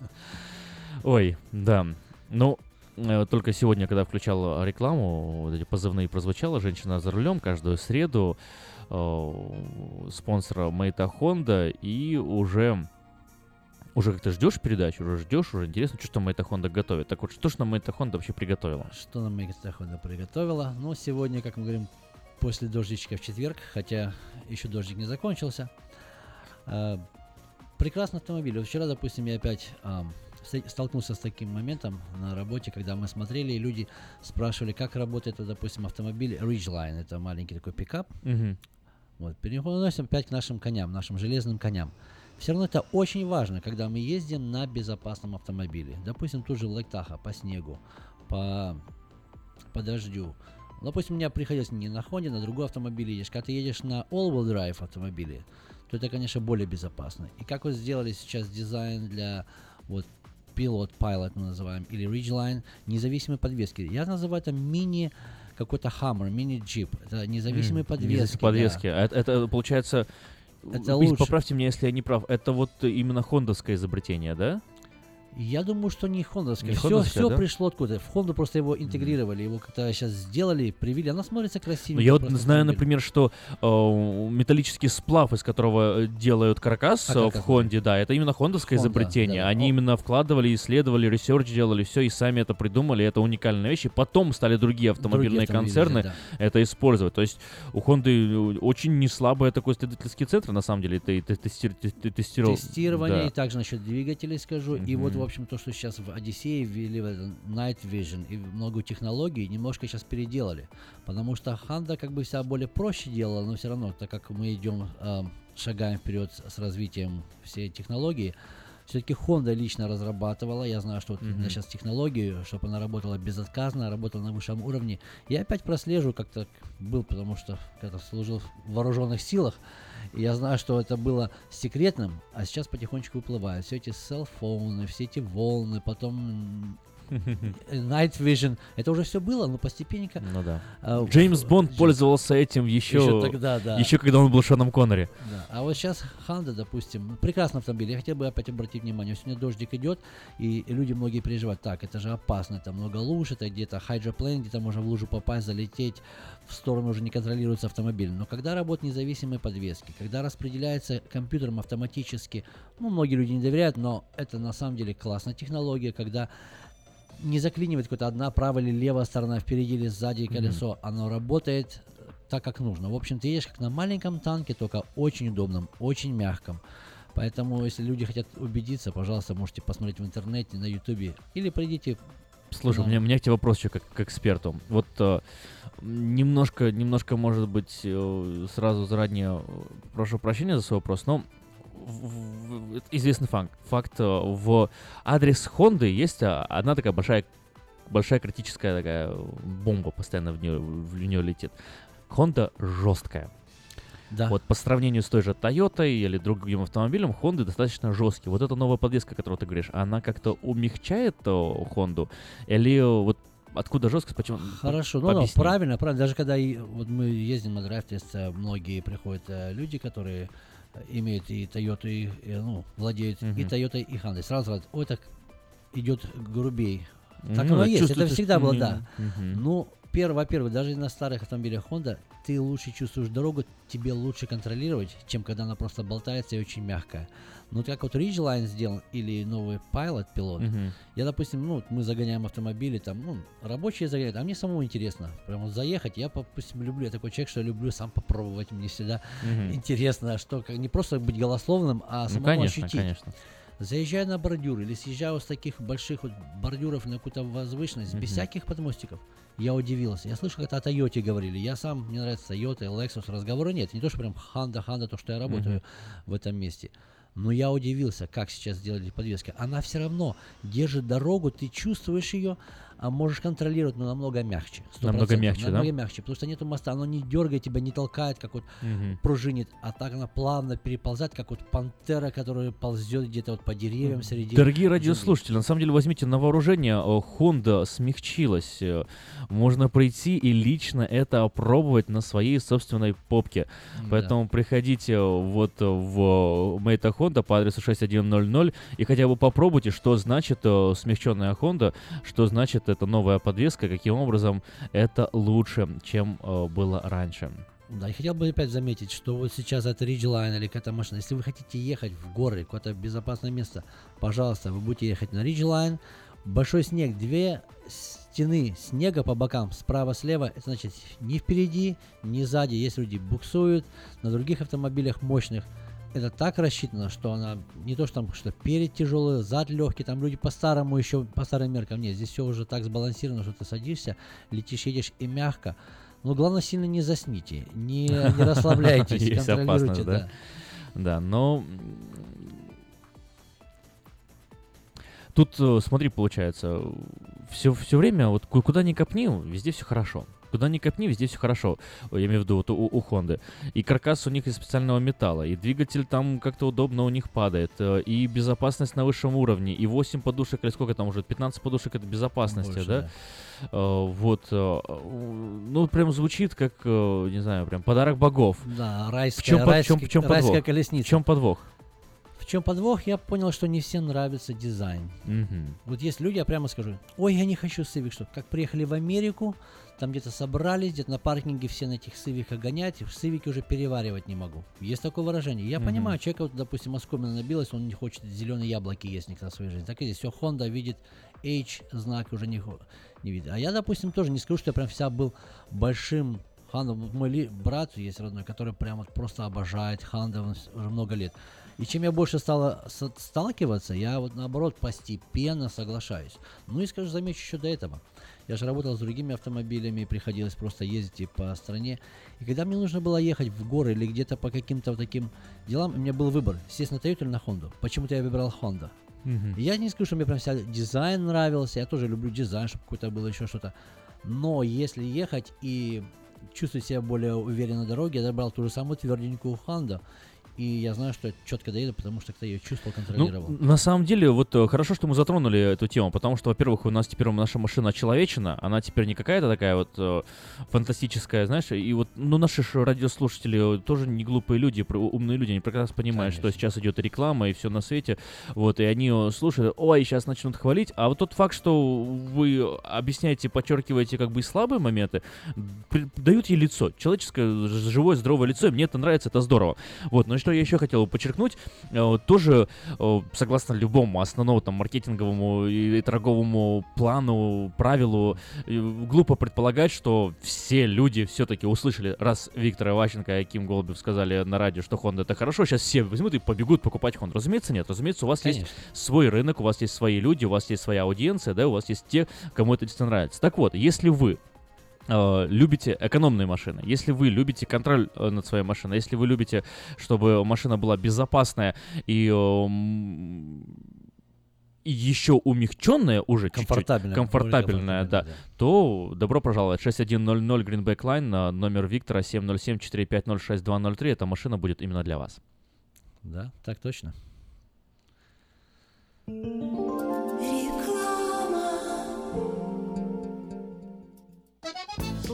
Ой, да. Ну, э, только сегодня, когда включал рекламу, вот эти позывные прозвучало, женщина за рулем каждую среду, э, спонсора Мэйта Honda, и уже уже как-то ждешь передачу, уже ждешь, уже интересно, что Мэйта Honda готовит. Так вот, что ж нам Мэйта Honda вообще приготовила? Что нам Мегастахонда приготовила? Ну, сегодня, как мы говорим, после дождичка в четверг, хотя еще дождик не закончился. А, прекрасный автомобиль. Вот вчера, допустим, я опять ста- столкнулся с таким моментом на работе, когда мы смотрели, и люди спрашивали, как работает, вот, допустим, автомобиль Ridgeline. Это маленький такой пикап. Мгм. Вот, переносим опять к нашим коням, нашим железным коням. Все равно это очень важно, когда мы ездим на безопасном автомобиле. Допустим, тут же в Лектаха по снегу, по, по дождю. Допустим, у меня приходилось не на Honda, на другой автомобиле едешь. Когда ты едешь на all-wheel drive автомобиле, то это, конечно, более безопасно. И как вот сделали сейчас дизайн для вот Pilot, Pilot мы называем, или Ridgeline, независимой подвески. Я называю это мини какой-то Hammer, мини-джип. Это независимые М, подвески. независимые да. подвески. А Это, это получается... Это Пусть лучше. Поправьте меня, если я не прав. Это вот именно хондовское изобретение, да? Я думаю, что не хондовское. Не все хондовское, все да? пришло откуда. В Хонду просто его интегрировали, его как-то сейчас сделали, привили. Оно смотрится красиво. Ну, я вот знаю, например, что э, металлический сплав, из которого э, делают каркас А, э, в Хонде, да, это именно хондовское Honda, изобретение. да. Они О. именно вкладывали, исследовали, research делали, все, и сами это придумали. Это уникальная вещь. И потом стали другие автомобильные автомобили, концерны да. это использовать. То есть у Хонды очень не слабый такой исследовательский центр, на самом деле. Ты, ты, тести- ты- ты тестировал. Тестирование, Да. и также насчет двигателей скажу. И вот, Мгм. В общем, то, что сейчас в Одиссее ввели в Night Vision и много технологий, немножко сейчас переделали. Потому что Honda как бы вся более проще делала, но все равно, так как мы идем, эм, шагаем вперед с, развитием всей технологии, Все-таки Honda лично разрабатывала. Я знаю, что вот Мгм. сейчас технологию, чтобы она работала безотказно, работала на высшем уровне. Я опять прослежу, как так был, потому что когда служил в вооруженных силах. Я знаю, что это было секретным, а сейчас потихонечку выплывает. Все эти селфоны, все эти волны, потом Night Vision. Это уже все было, но постепенненько. Ну да. а, Джеймс Бонд Джеймс- пользовался этим еще, Ещё тогда, да. еще когда он был Шоном Коннери. Да. А вот сейчас Honda, допустим, прекрасный автомобиль. Я хотел бы опять обратить внимание, сегодня дождик идет, и люди многие переживают, так, это же опасно, это много луж, это где-то hydroplane, где-то можно в лужу попасть, залететь, в сторону уже не контролируется автомобиль. Но когда работают независимые подвески, когда распределяется компьютером автоматически, ну, многие люди не доверяют, но это на самом деле классная технология, когда не заклинивает какая-то одна правая или левая сторона, впереди или сзади колесо, оно работает так, как нужно. В общем, ты едешь как на маленьком танке, только очень удобном, очень мягком. Поэтому, если люди хотят убедиться, пожалуйста, можете посмотреть в интернете, на ютубе, или придите Слушай, у Да. меня, у меня к тебе вопрос еще как к эксперту. Вот э, немножко, немножко, может быть, э, сразу заранее э, прошу прощения за свой вопрос, но известный факт. Факт э, в адрес Хонды есть а, одна такая большая, большая критическая такая бомба постоянно в нее, в нее летит. Honda жесткая. Да. Вот по сравнению с той же Toyota или другим автомобилем, Honda достаточно жесткий. Вот эта новая подвеска, о которой ты говоришь, она как-то умягчает Honda? Или э, вот откуда жесткость? Почему? Хорошо, ну, ну правильно, правильно. Даже когда и, вот мы ездим на драйв-тест, многие приходят э, люди, которые э, имеют и Toyota, и, и, ну, владеют и Мгм. Toyota, и Honda. Сразу говорят, ой, так идет грубей. Ну Так да, оно и есть, это всегда было, да. Мгм. Ну, во-первых, даже на старых автомобилях Honda ты лучше чувствуешь дорогу, тебе лучше контролировать, чем когда она просто болтается и очень мягкая. Ну, как вот Ridgeline сделан или новый Pilot пилот, Мгм. я, допустим, ну, мы загоняем автомобили, там, ну, рабочие загоняют, а мне самому интересно, прям вот заехать, я, допустим, люблю, я такой человек, что я люблю сам попробовать, мне всегда Мгм. интересно, что, не просто быть голословным, а Ну, самому конечно, ощутить. конечно. Заезжаю на бордюр или съезжаю с таких больших вот бордюров на какую-то возвышенность, без Мгм. всяких подмостиков, я удивился. Я слышал, как о Тойоте говорили. Я сам, мне нравится Toyota, Lexus, разговора нет. Не то, что прям Honda, Honda, то, что я работаю в этом месте. Но я удивился, как сейчас сделали подвески. Она все равно держит дорогу, ты чувствуешь ее, а можешь контролировать, но намного мягче. 100%. Намного мягче, да? Намного мягче, потому что нету моста, оно не дергает тебя, не толкает, как вот Мгм. пружинит, а так она плавно переползает, как вот пантера, которая ползет где-то вот по деревьям среди... Дорогие радиослушатели, на самом деле возьмите на вооружение, э, Honda смягчилась. э, Можно прийти и лично это опробовать на своей собственной попке. Да. Поэтому приходите э, вот в Мейта Honda по адресу 6100 и хотя бы попробуйте, что значит смягченная Honda, что значит эта новая подвеска, каким образом это лучше, чем э, было раньше. Да, и хотел бы опять заметить, что вот сейчас это Ridgeline или какая-то машина, если вы хотите ехать в горы, какое-то безопасное место, пожалуйста, вы будете ехать на Ridgeline, большой снег, две стены снега по бокам, справа-слева, это значит ни впереди, ни сзади, есть люди буксуют, на других автомобилях мощных, это так рассчитано, что она не то, что там что перед тяжелый, зад легкий, там люди по-старому еще, по старым меркам, нет, здесь все уже так сбалансировано, что ты садишься, летишь, едешь и мягко, но главное сильно не засните, не, не расслабляйтесь, Есть опасность, да? Да, но тут, э, смотри, получается, все, все время, вот ку- куда ни копни, везде все хорошо. Куда ни копни, везде все хорошо. Я имею в виду вот у, у Хонды. И каркас у них из специального металла, и двигатель там как-то удобно у них падает, э, и безопасность на высшем уровне, и 8 подушек, или сколько там уже, 15 подушек это безопасности, Больше, да? Э, Вот, э, ну, прям звучит как, не знаю, прям подарок богов. Да, райская, в чем, под- в чем, райский- в чем райская подвох? колесница. В чем подвох? В чем подвох? Я понял, что не всем нравится дизайн. Мгм. Вот есть люди, я прямо скажу, ой, я не хочу Civic, что как приехали в Америку, там где-то собрались, где-то на паркинге все на этих Цивиках гонять, в Цивике уже переваривать не могу. Есть такое выражение. Я Мгм. понимаю, человек, вот, допустим, оскомина набилась, он не хочет зеленые яблоки есть никогда в своей жизни. Так и здесь все, Honda видит H знак уже не, не видит. А я, допустим, тоже не скажу, что я прям вся был большим. Вот мой брат есть родной, который прям вот просто обожает с- уже много лет. И чем я больше стала со- сталкиваться, я вот наоборот постепенно соглашаюсь. Ну и скажу, замечу еще до этого. Я же работал с другими автомобилями, приходилось просто ездить по стране. И когда мне нужно было ехать в горы или где-то по каким-то вот таким делам, у меня был выбор, сесть на Toyota или на Honda. Почему-то я выбрал Honda. И Я не скажу, что мне прям вся дизайн нравился, я тоже люблю дизайн, чтобы какой-то было еще что-то. Но если ехать и чувствовать себя более уверенно на дороге, я брал ту же самую тверденькую Honda. И я знаю, что я четко доеду, потому что я ее чувствовал, контролировал. Ну, на самом деле, вот э, хорошо, что мы затронули эту тему, потому что, во-первых, у нас теперь наша машина человечена, она теперь не какая-то такая вот э, фантастическая, знаешь, и вот, ну, наши радиослушатели тоже не глупые люди, умные люди, они прекрасно понимают, что сейчас идет реклама и все на свете, вот, и они э, слушают, ой, сейчас начнут хвалить, а вот тот факт, что вы объясняете, подчеркиваете как бы и слабые моменты, дают ей лицо, человеческое, живое, здоровое лицо, и мне это нравится, это здорово. Вот, но что я еще хотел подчеркнуть, э, тоже, э, согласно любому основному там маркетинговому и торговому плану, правилу, глупо предполагать, что все люди все-таки услышали, раз Виктор Иващенко и Аким Голубев сказали на радио, что Honda это хорошо, сейчас все возьмут и побегут покупать Honda. Разумеется, нет. Разумеется, у вас есть Конечно. свой рынок, у вас есть свои люди, у вас есть своя аудиенция, да, у вас есть те, кому это действительно нравится. Так вот, если вы любите экономные машины, если вы любите контроль э, над своей машиной, если вы любите, чтобы машина была безопасная и эм, еще умягченная уже Комфортабельная, комфортабельная, да, комфортабельная, то добро пожаловать. 6100 Greenback Line на номер Виктора 707-450-6203. Эта машина будет именно для вас. Да, так точно.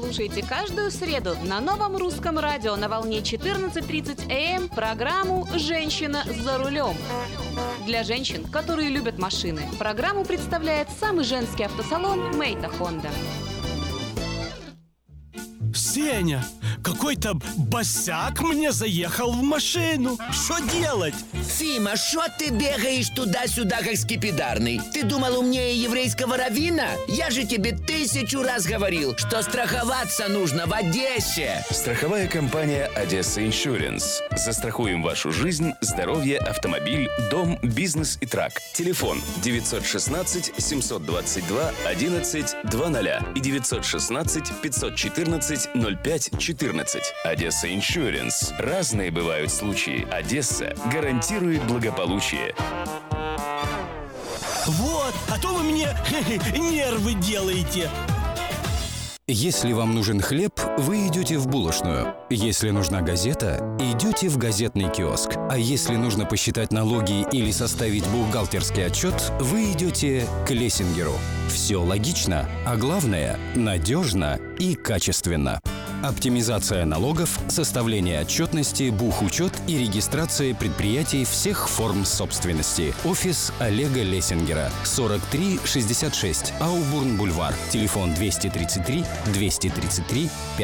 Слушайте каждую среду на новом русском радио на волне 14.30 АМ программу «Женщина за рулем». Для женщин, которые любят машины, программу представляет самый женский автосалон «Мейта Хонда». Сеня, какой-то босяк мне заехал в машину. Что делать? Фима, что ты бегаешь туда-сюда, как скипидарный? Ты думал умнее еврейского равина? Я же тебе тысячу раз говорил, что страховаться нужно в Одессе. Страховая компания «Одесса Иншуренс». Застрахуем вашу жизнь, здоровье, автомобиль, дом, бизнес и трак. Телефон 916 722 11 20 и 916 514 05 14. «Одесса Иншуренс». Разные бывают случаи. «Одесса» гарантирует благополучие. Вот, а то вы мне нервы делаете. Если вам нужен хлеб, вы идете в булочную. Если нужна газета, идете в газетный киоск. А если нужно посчитать налоги или составить бухгалтерский отчет, вы идете к Лессингеру. Все логично, а главное – надежно и качественно. Оптимизация налогов, составление отчетности, бухучет и регистрация предприятий всех форм собственности. Офис Олега Лессингера. 4366 Аубурн-Бульвар. Телефон 233 233 5.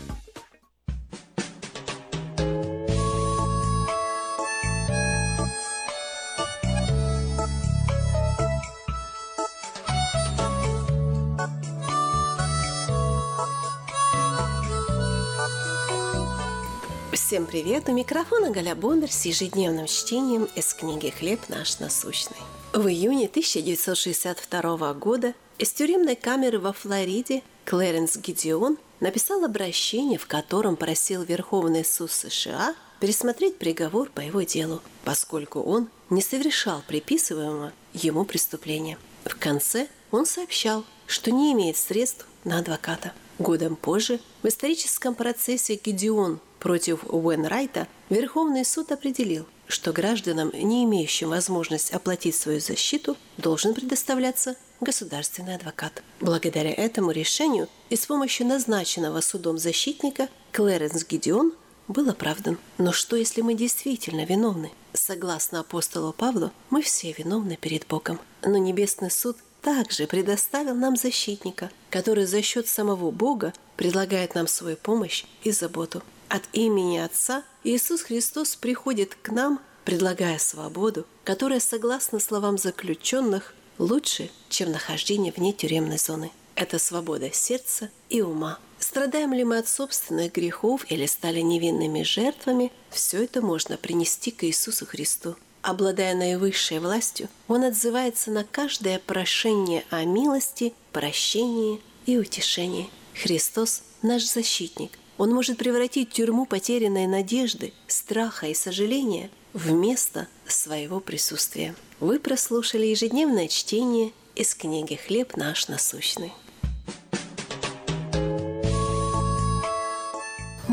Всем привет! У микрофона Галя Бондар с ежедневным чтением из книги «Хлеб наш насущный». В июне 1962 года из тюремной камеры во Флориде Клэренс Гидеон написал обращение, в котором просил Верховный суд США пересмотреть приговор по его делу, поскольку он не совершал приписываемого ему преступления. В конце он сообщал, что не имеет средств на адвоката. Годом позже в историческом процессе Гедеон против Уэнрайта Верховный суд определил, что гражданам, не имеющим возможность оплатить свою защиту, должен предоставляться государственный адвокат. Благодаря этому решению и с помощью назначенного судом защитника Клэренс Гедеон был оправдан. Но что, если мы действительно виновны? Согласно апостолу Павлу, мы все виновны перед Богом. Но Небесный суд также предоставил нам защитника, который за счет самого Бога предлагает нам свою помощь и заботу. От имени Отца Иисус Христос приходит к нам, предлагая свободу, которая, согласно словам заключенных, лучше, чем нахождение вне тюремной зоны. Это свобода сердца и ума. Страдаем ли мы от собственных грехов или стали невинными жертвами, все это можно принести к Иисусу Христу. Обладая наивысшей властью, Он отзывается на каждое прошение о милости, прощении и утешении. Христос – наш защитник, он может превратить тюрьму потерянной надежды, страха и сожаления в место своего присутствия. Вы прослушали ежедневное чтение из книги «Хлеб наш насущный».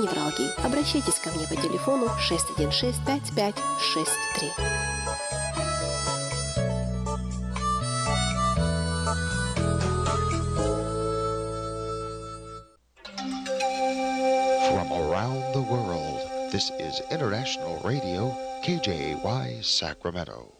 невралгии. Обращайтесь ко мне по телефону 616 5563. From around the world, this is International Radio, KJY Sacramento.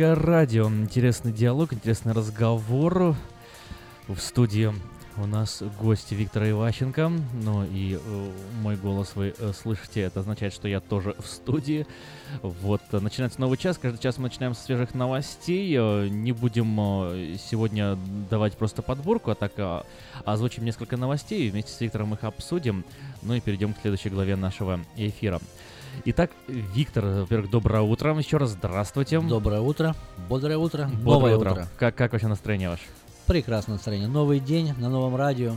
Русское радио. Интересный диалог, интересный разговор. В студии у нас гость Виктора Иващенко. Ну и э, мой голос вы э, слышите, это означает, что я тоже в студии. Вот, э, начинается новый час. Каждый час мы начинаем со свежих новостей. Э, Не будем э, сегодня давать просто подборку, а так э, озвучим несколько новостей вместе с Виктором их обсудим. Ну и перейдем к следующей главе нашего эфира. Итак, Виктор, во-первых, доброе утро. Еще раз здравствуйте. Доброе утро, бодрое утро, Бодрое новое утро. утро. Как, как вообще настроение ваше? Прекрасное настроение. Новый день на новом радио.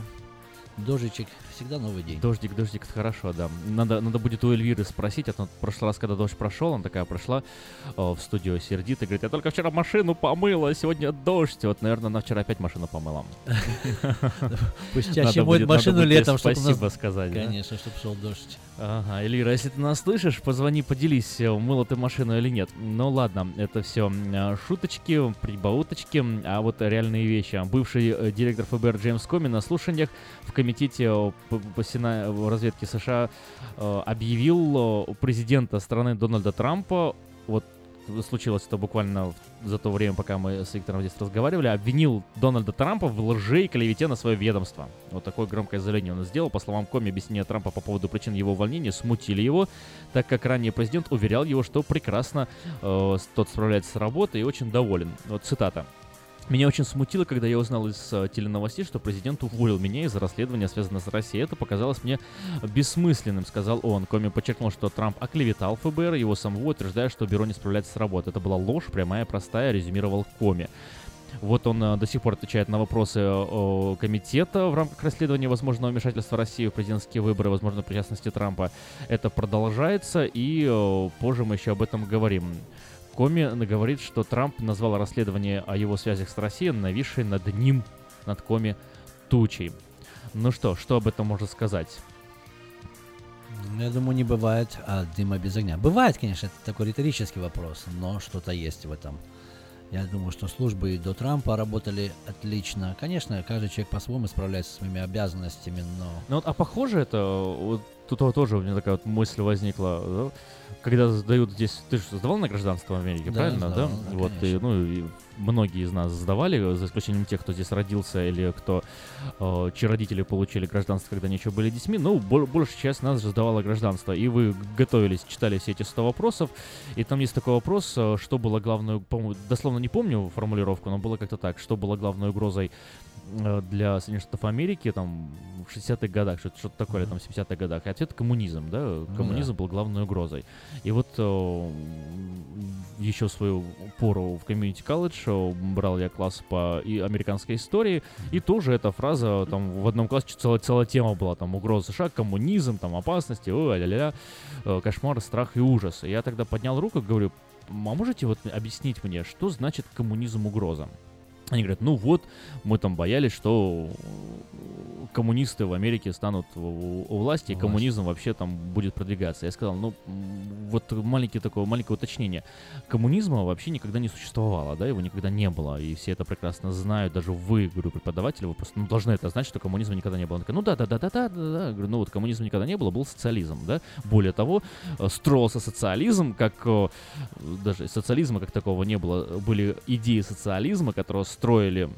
Дождичек. Всегда новый день. Дождик, дождик, это хорошо, да. Надо, надо будет у Эльвиры спросить, а то в прошлый раз, когда дождь прошел, она такая пришла э, в студию сердито и говорит, я только вчера машину помыла, а сегодня дождь. Вот, наверное, она вчера опять машину помыла. Пусть чаще моет машину летом, чтобы Спасибо сказать. Конечно, чтобы шел дождь. Ага, Эльвира, если ты нас слышишь, позвони, поделись, э, мыла ты машину или нет. Ну ладно, это все шуточки, прибауточки, а вот реальные вещи. Бывший э, директор ФБР Джеймс Коми на слушаниях в комитете э, по, разведки США объявил президента страны Дональда Трампа, вот случилось это буквально за то время, пока мы с Виктором здесь разговаривали, обвинил Дональда Трампа в лжи и клевете на свое ведомство. Вот такое громкое заявление он сделал. По словам Коми, объяснения Трампа по поводу причин его увольнения смутили его, так как ранее президент уверял его, что прекрасно э, тот справляется с работой и очень доволен. Вот цитата. Меня очень смутило, когда я узнал из э, теленовостей, что президент уволил меня из-за расследования, связанного с Россией. Это показалось мне бессмысленным, сказал он. Коми подчеркнул, что Трамп оклеветал ФБР, его самого утверждая, что бюро не справляется с работой. Это была ложь, прямая простая, резюмировал Коми. Вот он э, до сих пор отвечает на вопросы э, комитета в рамках расследования возможного вмешательства России в президентские выборы, возможно, причастности Трампа. Это продолжается, и э, позже мы еще об этом говорим. Коми говорит, что Трамп назвал расследование о его связях с Россией нависшей над ним, над Коми, тучей. Ну что, что об этом можно сказать? Я думаю, не бывает а, дыма без огня. Бывает, конечно, это такой риторический вопрос, но что-то есть в этом. Я думаю, что службы и до Трампа работали отлично. Конечно, каждый человек по-своему справляется со своими обязанностями, но... Ну вот, а похоже это, вот тут тоже у меня такая вот мысль возникла, да? Когда сдают здесь, ты же сдавал на гражданство в Америке, Да, правильно, сдавал, да? да, вот, и, ну, и многие из нас сдавали, за исключением тех, кто здесь родился или кто, э, чьи родители получили гражданство, когда они еще были детьми, ну, бо- большая часть нас же сдавала гражданство, и вы готовились, читали все эти 100 вопросов, и там есть такой вопрос, э, что было главной, по-моему, дословно не помню формулировку, но было как-то так, что было главной угрозой э, для Соединенных Штатов Америки там в 60-х годах, что-то, что-то такое, или там в 70-х годах. И ответ коммунизм, да? Коммунизм да. был главной угрозой. И вот э, еще свою пору в комьюнити колледж э, брал я класс по и американской истории, и тоже эта фраза там в одном классе целая, целая тема была, там угроза США, коммунизм, там опасности, ой, ля-ля-ля, э, кошмар, страх и ужас. И я тогда поднял руку и говорю, а можете вот объяснить мне, что значит коммунизм угроза? Они говорят, ну вот, мы там боялись, что коммунисты в Америке станут у, у власти, и коммунизм вообще там будет продвигаться. Я сказал, ну, вот маленький такое, маленькое уточнение. Коммунизма вообще никогда не существовало, да, его никогда не было, и все это прекрасно знают, даже вы, говорю, преподаватели, вы просто ну, должны это знать, что коммунизма никогда не было. Такой, ну да, да, да, да, да, да, да. Говорю, ну вот коммунизма никогда не было, был социализм, да. Более того, э, строился социализм, как э, даже социализма как такого не было, были идеи социализма, которые строили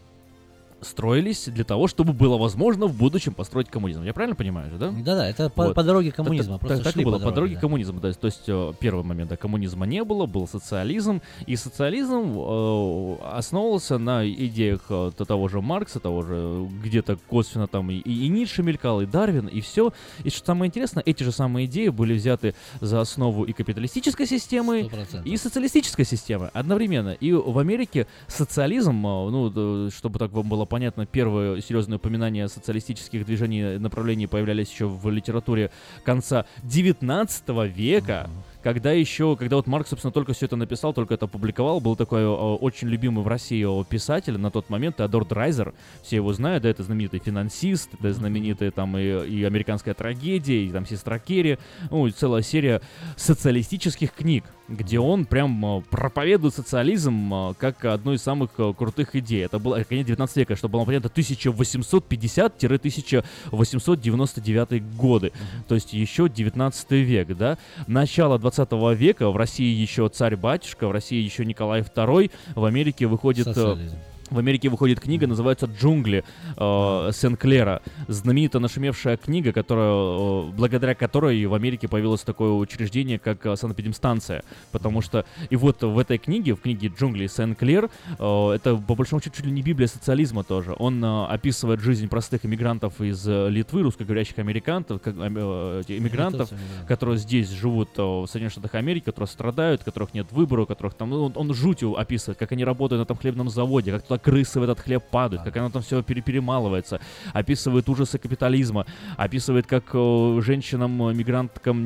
строились для того, чтобы было возможно в будущем построить коммунизм. Я правильно понимаю же, да? Да-да, это по, Вот. по дороге коммунизма. Так, просто так, шли и было, по по дороге да. коммунизма. То есть, то есть э, первый момент, да, коммунизма не было, был социализм, и социализм э, основывался на идеях э, то- того же Маркса, того же где-то косвенно там и, и Ницше мелькал, и Дарвин, и все. И что самое интересное, эти же самые идеи были взяты за основу и капиталистической системы, 100%. и социалистической системы одновременно. И в Америке социализм, э, ну, чтобы так вам было понятно, первые серьезные упоминания социалистических движений и направлений появлялись еще в литературе конца 19 века. Когда еще, когда вот Марк, собственно, только все это написал, только это опубликовал, был такой э, очень любимый в России э, писатель на тот момент, Теодор Драйзер, все его знают, да, это знаменитый финансист, это знаменитая там и, и американская трагедия, и там сестра Керри, ну, и целая серия социалистических книг, где он прям э, проповедует социализм э, как одну из самых э, крутых идей. Это было конец 19 века, чтобы было понятно, 1850-1899 годы. То есть еще 19 век, да. Начало 20 века, в России еще царь-батюшка, в России еще Николай II, в Америке выходит... Социализм. В Америке выходит книга, называется «Джунгли» э, Сен-Клера. Знаменитая нашумевшая книга, которая, э, благодаря которой в Америке появилось такое учреждение, как э, санэпидемстанция. Потому что и вот в этой книге, в книге «Джунгли» Сен-Клер, э, это по большому счету чуть ли не библия социализма тоже. Он э, описывает жизнь простых иммигрантов из э, Литвы, русскоговорящих американцев, как, э, э, иммигрантов, которые здесь живут э, в Соединенных Штатах Америки, которые страдают, у которых нет выбора, у которых там, ну, он, он жутью описывает, как они работают на этом хлебном заводе, как туда крысы в этот хлеб падают, как оно там все перемалывается, описывает ужасы капитализма, описывает, как э, женщинам, э,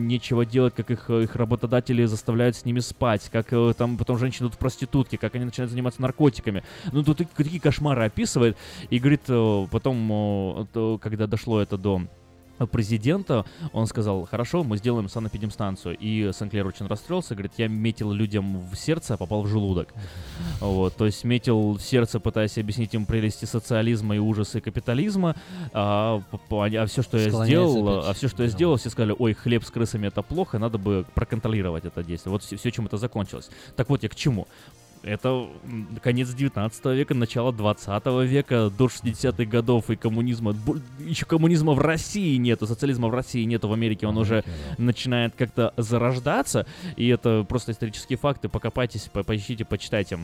нечего делать, как их, э, их работодатели заставляют с ними спать, как там потом женщины идут в проститутки, как они начинают заниматься наркотиками. Ну, тут такие, кошмары описывает, и говорит, потом, то, когда дошло это до президента, он сказал, хорошо, мы сделаем санэпидемстанцию. И Сенклер очень расстроился, говорит, я метил людям в сердце, а попал в желудок. Вот, то есть метил в сердце, пытаясь объяснить им прелести социализма и ужасы капитализма, а, все, что я сделал, а все, что я сделал, все сказали, ой, хлеб с крысами это плохо, надо бы проконтролировать это действие. Вот все, чем это закончилось. Так вот, я к чему? Это конец 19 века, начало 20 века, до 60-х годов и коммунизма. Еще коммунизма в России нету, социализма в России нету, в Америке он уже начинает как-то зарождаться. И это просто исторические факты. Покопайтесь, по- поищите, почитайте.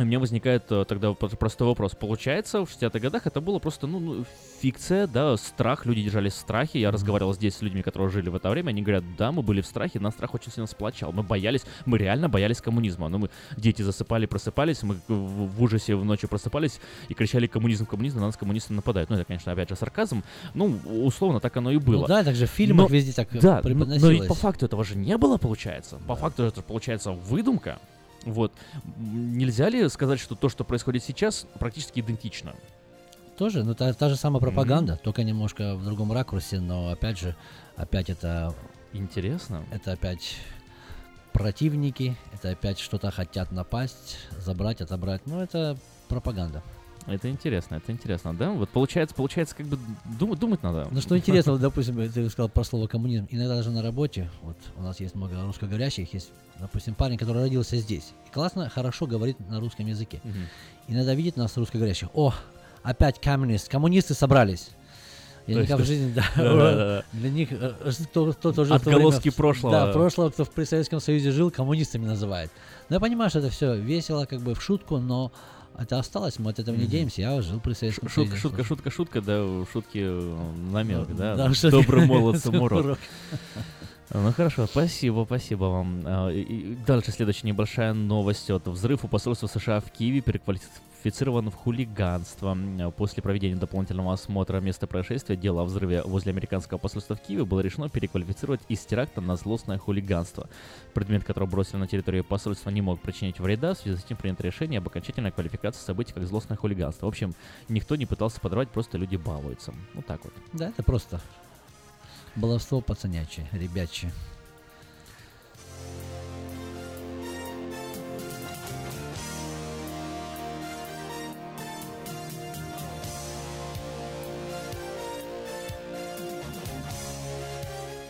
У меня возникает э, тогда про- простой вопрос. Получается, в 60-х годах это было просто, ну, ну, фикция, да, страх, люди держались в страхе. Я разговаривал здесь с людьми, которые жили в это время, они говорят, да, мы были в страхе, нас страх очень сильно сплочал. Мы боялись, мы реально боялись коммунизма. Ну, мы, дети засыпали, просыпались, мы в, ужасе в ночью просыпались и кричали коммунизм, коммунизм, на нас коммунисты нападают. Ну, это, конечно, опять же, сарказм. Ну, условно, так оно и было. Ну да, так же в фильмах Но- везде так да, но- но, ведь по преподносилось. факту этого же не было, получается. По факту это получается выдумка. Вот. Нельзя ли сказать, что то, что происходит сейчас, практически идентично? Тоже, ну та, та же самая пропаганда, только немножко в другом ракурсе, но опять же, опять это... Интересно. Это опять противники, это опять что-то хотят напасть, забрать, отобрать. Ну, это пропаганда. Это интересно, это интересно, да? Вот получается, получается, как бы думать, думать надо. Ну что интересно, вот, допустим, ты сказал про слово коммунизм. Иногда даже на работе, вот у нас есть много русскоговорящих, есть, допустим, парень, который родился здесь. И классно, хорошо говорит на русском языке. Мгм. Иногда видит нас русскоговорящих. О, опять коммунист, коммунисты собрались. Я То в жизни, да, для них, э, кто, кто тоже в то Отголоски время- прошлого. Да, прошлого, кто в Советском Союзе жил, коммунистами называет. Но я понимаю, что это все весело, как бы в шутку, но это осталось, мы от этого не денемся. Я жил при Советском Шутка, Союзе. шутка, шутка, шутка, да, шутки э, намек, да. Да, шутки. Добрый молодцам Урок. урок. Ну хорошо, спасибо, спасибо вам. А, и- Дальше следующая небольшая новость. Вот взрыв у посольства США в Киеве переквалифицировали квалифицирован в хулиганство. После проведения дополнительного осмотра места происшествия дело о взрыве возле американского посольства в Киеве было решено переквалифицировать из теракта на злостное хулиганство. Предмет, который бросили на территорию посольства, не мог причинить вреда, в связи с этим принято решение об окончательной квалификации событий как злостное хулиганство. В общем, никто не пытался подорвать, просто люди балуются. Вот так вот. Да, это просто баловство пацанячье, ребячье.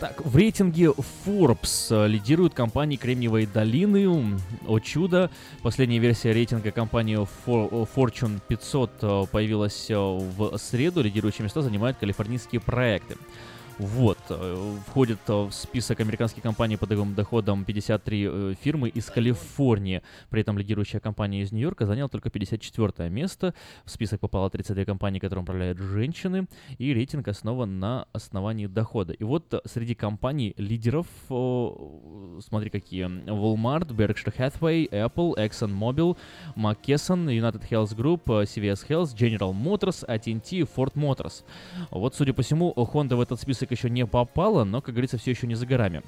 Так, в рейтинге Forbes э, лидируют компании Кремниевой долины. О чудо! Последняя версия рейтинга компании For- Fortune 500 э, появилась э, в среду. Лидирующие места занимают калифорнийские проекты. Вот, э, входит э, в список американских компаний по годовым доходам 53 э, фирмы из Калифорнии. При этом лидирующая компания из Нью-Йорка заняла только 54 место. В список попало 32 компании, которые управляют женщины. И рейтинг основан на основании дохода. И вот э, среди компаний лидеров, смотри какие. Walmart, Berkshire Hathaway, Apple, ExxonMobil, McKesson, United Health Group, CVS Health, General Motors, AT&T, Ford Motors. Вот, судя по всему, Honda в этот список еще не попала, но, как говорится, все еще не за горами.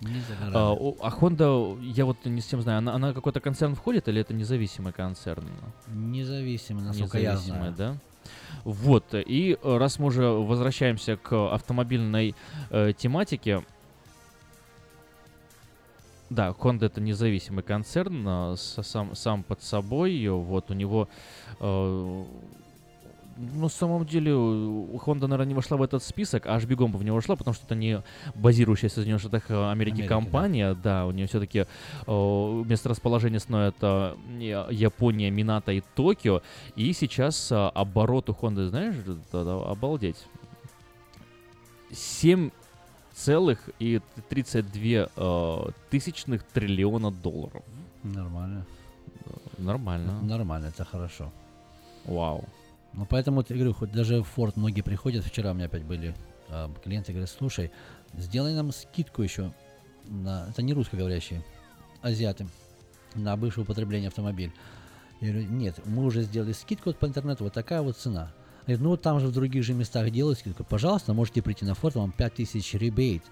Не за горами. А, а Honda, я вот не совсем знаю, она, она какой-то концерн входит или это независимый концерн? Независимо, насколько я Независимый, знаю. да? Вот, и э, раз мы уже возвращаемся к автомобильной э, тематике, да, Honda это независимый концерн, а, с- сам, сам под собой, вот у него, э, на самом деле, Honda, наверное, не вошла в этот список, а аж бегом бы в него вошла, потому что это не базирующаяся в Соединенных Штатах э, Америки Америки, да. компания, да. у нее все-таки месторасположение снова это Япония, Минато и Токио, и сейчас а, оборот у Honda, знаешь, это- это обалдеть, 7 целых и 32 э, тысячных триллиона долларов. Нормально. Нормально. Нормально, это хорошо. Вау. Ну, поэтому, я говорю, хоть даже в Ford многие приходят, вчера у меня опять были а, клиенты, говорят, слушай, сделай нам скидку еще на, это не русскоговорящие, азиаты, на бывшее употребление автомобиль. Я говорю, нет, мы уже сделали скидку вот по интернету, вот такая вот цена. Говорит, ну вот там же в других же местах делают скидку. Пожалуйста, можете прийти на Ford, вам 5000 ребейт.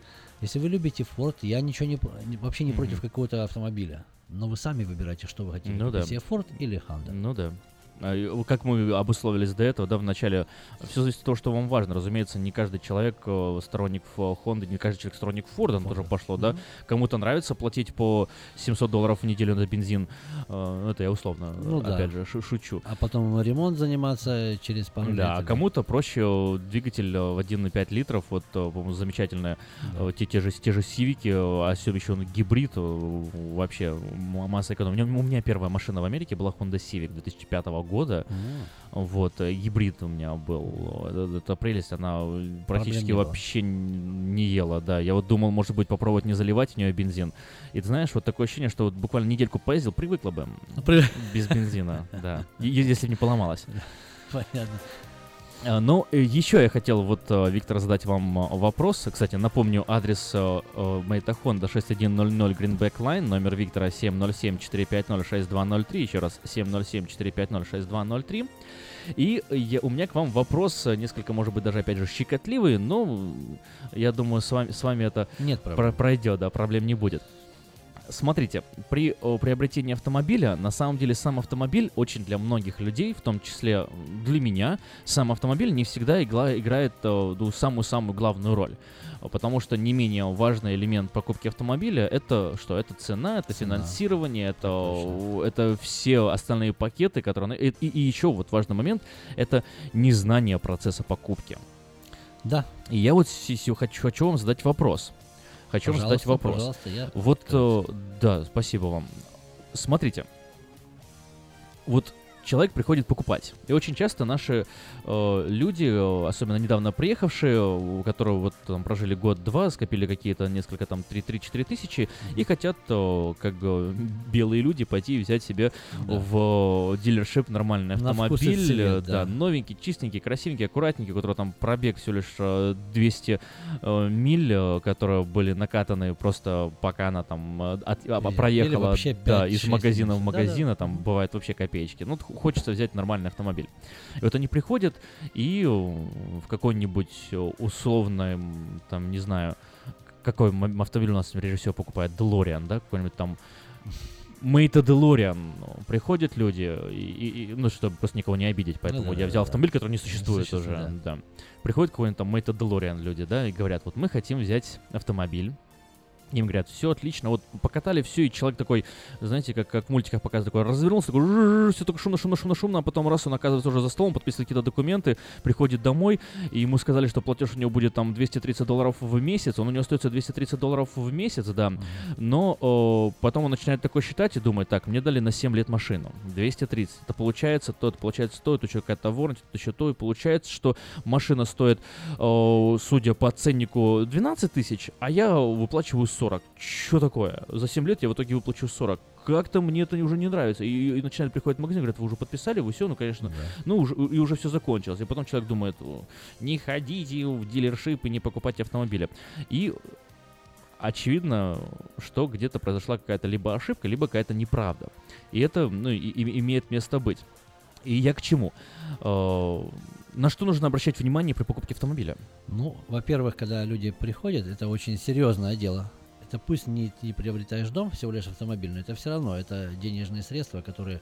Если вы любите Ford, я ничего не, вообще не против какого-то автомобиля. Но вы сами выбираете, что вы хотите. Ну да. Себе Ford или Honda. Ну да. А, Как мы обусловились до этого, да, в начале, все зависит от того, что вам важно. Разумеется, не каждый человек э, сторонник Honda, не каждый человек сторонник Форда, тоже пошло, да. Кому-то нравится платить по 700 долларов в неделю на бензин. Э, Это я условно, Ну да. опять же, шу- шучу. А потом ремонт заниматься через пару Да, а лет. кому-то проще э, двигатель в 1,5 литров, вот, по-моему, замечательная, э, те, те же, те же сивики, а все еще он гибрид, вообще масса экономии. У меня, у меня первая машина в Америке была Honda Civic 2005 года, вот, э, гибрид у меня был, это, это прелесть, она э, практически было. вообще не ела, да, я вот думал, может быть, попробовать не заливать в нее бензин, и ты знаешь, вот такое ощущение, что вот буквально недельку поездил, привыкла бы При- без бензина, да, если бы не поломалась. Понятно. А, Ну, э, еще я хотел, вот, э, Виктор, задать вам э, вопрос. Кстати, напомню, адрес э, э, Мэйта Honda 6100 Greenback Line, номер Виктора 707-450-6203, еще раз 707-450-6203. И я- у меня к вам вопрос, э, несколько, может быть, даже, опять же, щекотливый, но я думаю, с вами, с вами это Нет про- пройдет, да, проблем не будет. Смотрите, при о, приобретении автомобиля, на самом деле сам автомобиль очень для многих людей, в том числе для меня, сам автомобиль не всегда игла- играет э, ну, самую-самую главную роль. Потому что не менее важный элемент покупки автомобиля это что? Это цена, это Цена. финансирование, это, это все остальные пакеты, которые... И, и еще вот важный момент, это незнание процесса покупки. Да. И я вот хочу, хочу вам задать вопрос. Хочу вам задать Пожалуйста, вопрос. пожалуйста, я вот, э, да, спасибо вам. Смотрите, вот человек приходит покупать. И очень часто наши э, люди, э, особенно недавно приехавшие, э, у которых вот там прожили год-два, скопили какие-то несколько там 3-4 тысячи, и хотят, э, как э, белые люди, пойти и взять себе Да. в э, дилершип нормальный На автомобиль. цвет, э, да. новенький, чистенький, красивенький, аккуратненький, у которого там пробег всего лишь э, 200 э, миль, э, которые были накатаны просто пока она там э, от- Или- проехала да, 5-6 из магазина в магазин, Да-да. там бывает вообще копеечки. Ну, хочется взять нормальный автомобиль. И вот они приходят и э, в какой-нибудь э, условный, м, там, не знаю, какой автомобиль у нас режиссер покупает, DeLorean, да, какой-нибудь там Мейта. Ну, Приходят люди, и, и- ну, чтобы просто никого не обидеть, поэтому да, я да, взял да. автомобиль, который не существует существует, уже. Да. Приходит какой-нибудь там Мейта DeLorean люди, да, и говорят, вот мы хотим взять автомобиль. Им говорят, все отлично, вот покатали все, и человек такой, знаете, как, как в мультиках показывают, такой развернулся, такой, все только шумно, шумно, шумно, шумно, а потом раз он оказывается уже за столом, подписывает какие-то документы, приходит домой, и ему сказали, что платеж у него будет там 230 долларов в месяц, он у него остается 230 долларов в месяц, да, но о, потом он начинает такой считать и думает, так, мне дали на 7 лет машину, 230, это получается то, это получается то, это еще какая-то warranty, это еще то, и получается, что машина стоит, о, судя по ценнику, 12 тысяч, а я выплачиваю 40. Что такое? За 7 лет я в итоге выплачу 40. Как-то мне это уже не нравится. И, и начинает приходить в магазин, говорят, вы уже подписали, вы все, ну, конечно, ну, уже, и уже все закончилось. И потом человек думает, «О, не ходите в дилершип и не покупайте автомобили. И очевидно, что где-то произошла какая-то либо ошибка, либо какая-то неправда. И это ну, и- и- имеет место быть. И я к чему? Э, На что нужно обращать внимание при покупке автомобиля? Ну, во-первых, когда люди приходят, это очень серьезное дело. Это пусть не ты приобретаешь дом, всего лишь автомобиль, но это все равно, это денежные средства, которые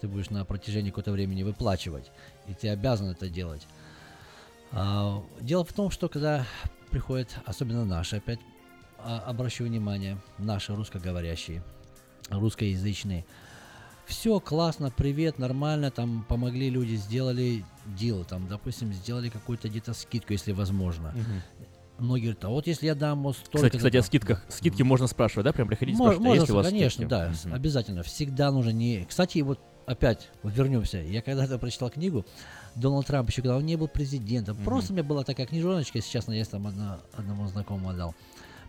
ты будешь на протяжении какого-то времени выплачивать. И ты обязан это делать. А, дело в том, что когда приходят, особенно наши, опять а, обращу внимание, наши русскоговорящие, русскоязычные, все классно, привет, нормально, там помогли люди, сделали дел, там, допустим, сделали какую-то где-то скидку, если возможно. Мгм. Многие говорят, а вот если я дам вот столько... Кстати, кстати, о скидках. Скидки можно спрашивать, да? Прям приходите, Мож- спрашивать, а есть у вас конечно, скидки? да, с- обязательно. Всегда нужно не... Кстати, вот опять, вот вернемся. Я когда-то прочитал книгу Дональд Трамп еще, когда он не был президентом. Просто у меня была такая книжоночка, сейчас я там одна- одному знакомому отдал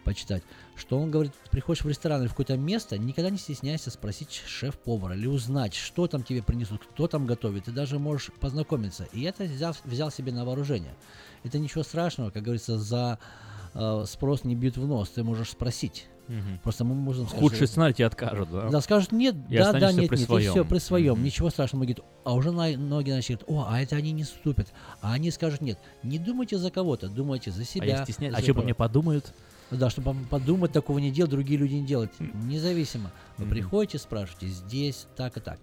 почитать, что он говорит, приходишь в ресторан или в какое-то место, никогда не стесняйся спросить шеф-повара или узнать, что там тебе принесут, кто там готовит, ты даже можешь познакомиться. И это взял, взял себе на вооружение. Это ничего страшного, как говорится, за э, спрос не бьют в нос, ты можешь спросить. Мгм. Просто мы можем сказать, Худший сценарий тебе откажут, да? Да, скажут нет, И да, да, нет, при нет, и своем. все, при своем, Мгм. ничего страшного. Говорит, а уже на, многие начнут, о, а это они не ступят. А они скажут нет. Не думайте за кого-то, думайте за себя. А я стесняюсь. А что по мне подумают? Да, чтобы подумать, такого не делать, другие люди не делают. Независимо. Вы Мгм. приходите, спрашиваете, здесь так и так.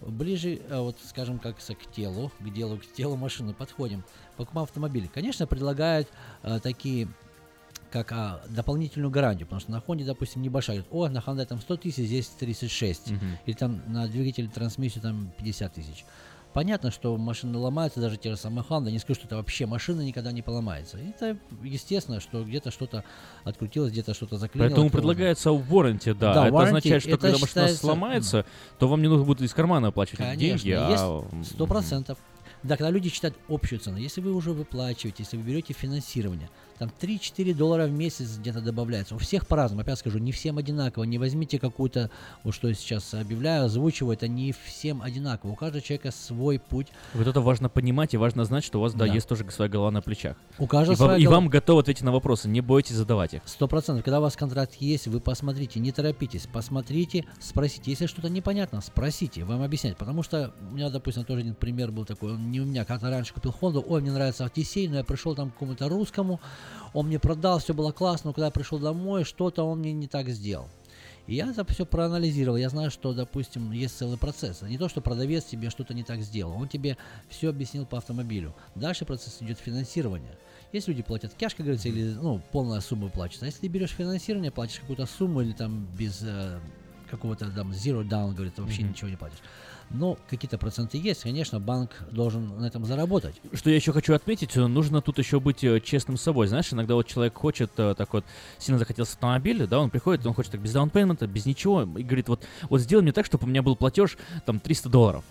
Ближе, э, вот, скажем, как к телу, к делу, к телу машины подходим. Покупаем автомобиль. Конечно, предлагают э, такие как а, дополнительную гарантию, потому что на Хонде, допустим, небольшая, говорит, о, на Hyundai там 100 тысяч, здесь 36, Мгм. или там на двигатель трансмиссию там 50 тысяч. Понятно, что машины ломаются, даже те же самые Honda, не скажу, что это вообще машина никогда не поломается. Это естественно, что где-то что-то открутилось, где-то что-то заклинило. Поэтому предлагается warranty, да. Да, это warranty, означает, что это когда машина считается, сломается, то вам не нужно будет из кармана оплачивать Конечно, деньги, а... сто процентов. Да, когда люди считают общую цену, если вы уже выплачиваете, если вы берете финансирование, там 3-4 доллара в месяц где-то добавляется. У всех по-разному, опять скажу, не всем одинаково. Не возьмите какую-то, вот что я сейчас объявляю, озвучиваю, это не всем одинаково. У каждого человека свой путь. Вот это важно понимать и важно знать, что у вас, да, Да. есть тоже своя голова на плечах. У каждого и, вам, своя и голова. вам готовы ответить на вопросы, не бойтесь задавать их. Сто процентов. Когда у вас контракт есть, вы посмотрите, не торопитесь, посмотрите, спросите. Если что-то непонятно, спросите, вам объяснять. Потому что у меня, допустим, тоже один пример был такой. Он не у меня, как-то раньше купил Хонду, ой, мне нравится Автисей, но я пришел там к какому-то русскому, он мне продал, все было классно, но когда я пришел домой, что-то он мне не так сделал. И я это все проанализировал. Я знаю, что, допустим, есть целый процесс. Не то, что продавец тебе что-то не так сделал. Он тебе все объяснил по автомобилю. Дальше процесс идет финансирование. Есть люди платят кэш, как говорится, или ну, полная сумма платится. А если ты берешь финансирование, платишь какую-то сумму или там без э, какого-то там zero down, говорит, вообще Мгм. ничего не платишь. Но какие-то проценты есть, конечно, банк должен на этом заработать. Что я еще хочу отметить, э, нужно тут еще быть э, честным с собой. Знаешь, иногда вот человек хочет э, так вот, сильно захотелся автомобиль, да, он приходит, он хочет так без даунпеймента, без ничего, и говорит, вот, вот сделай мне так, чтобы у меня был платеж там 300 долларов.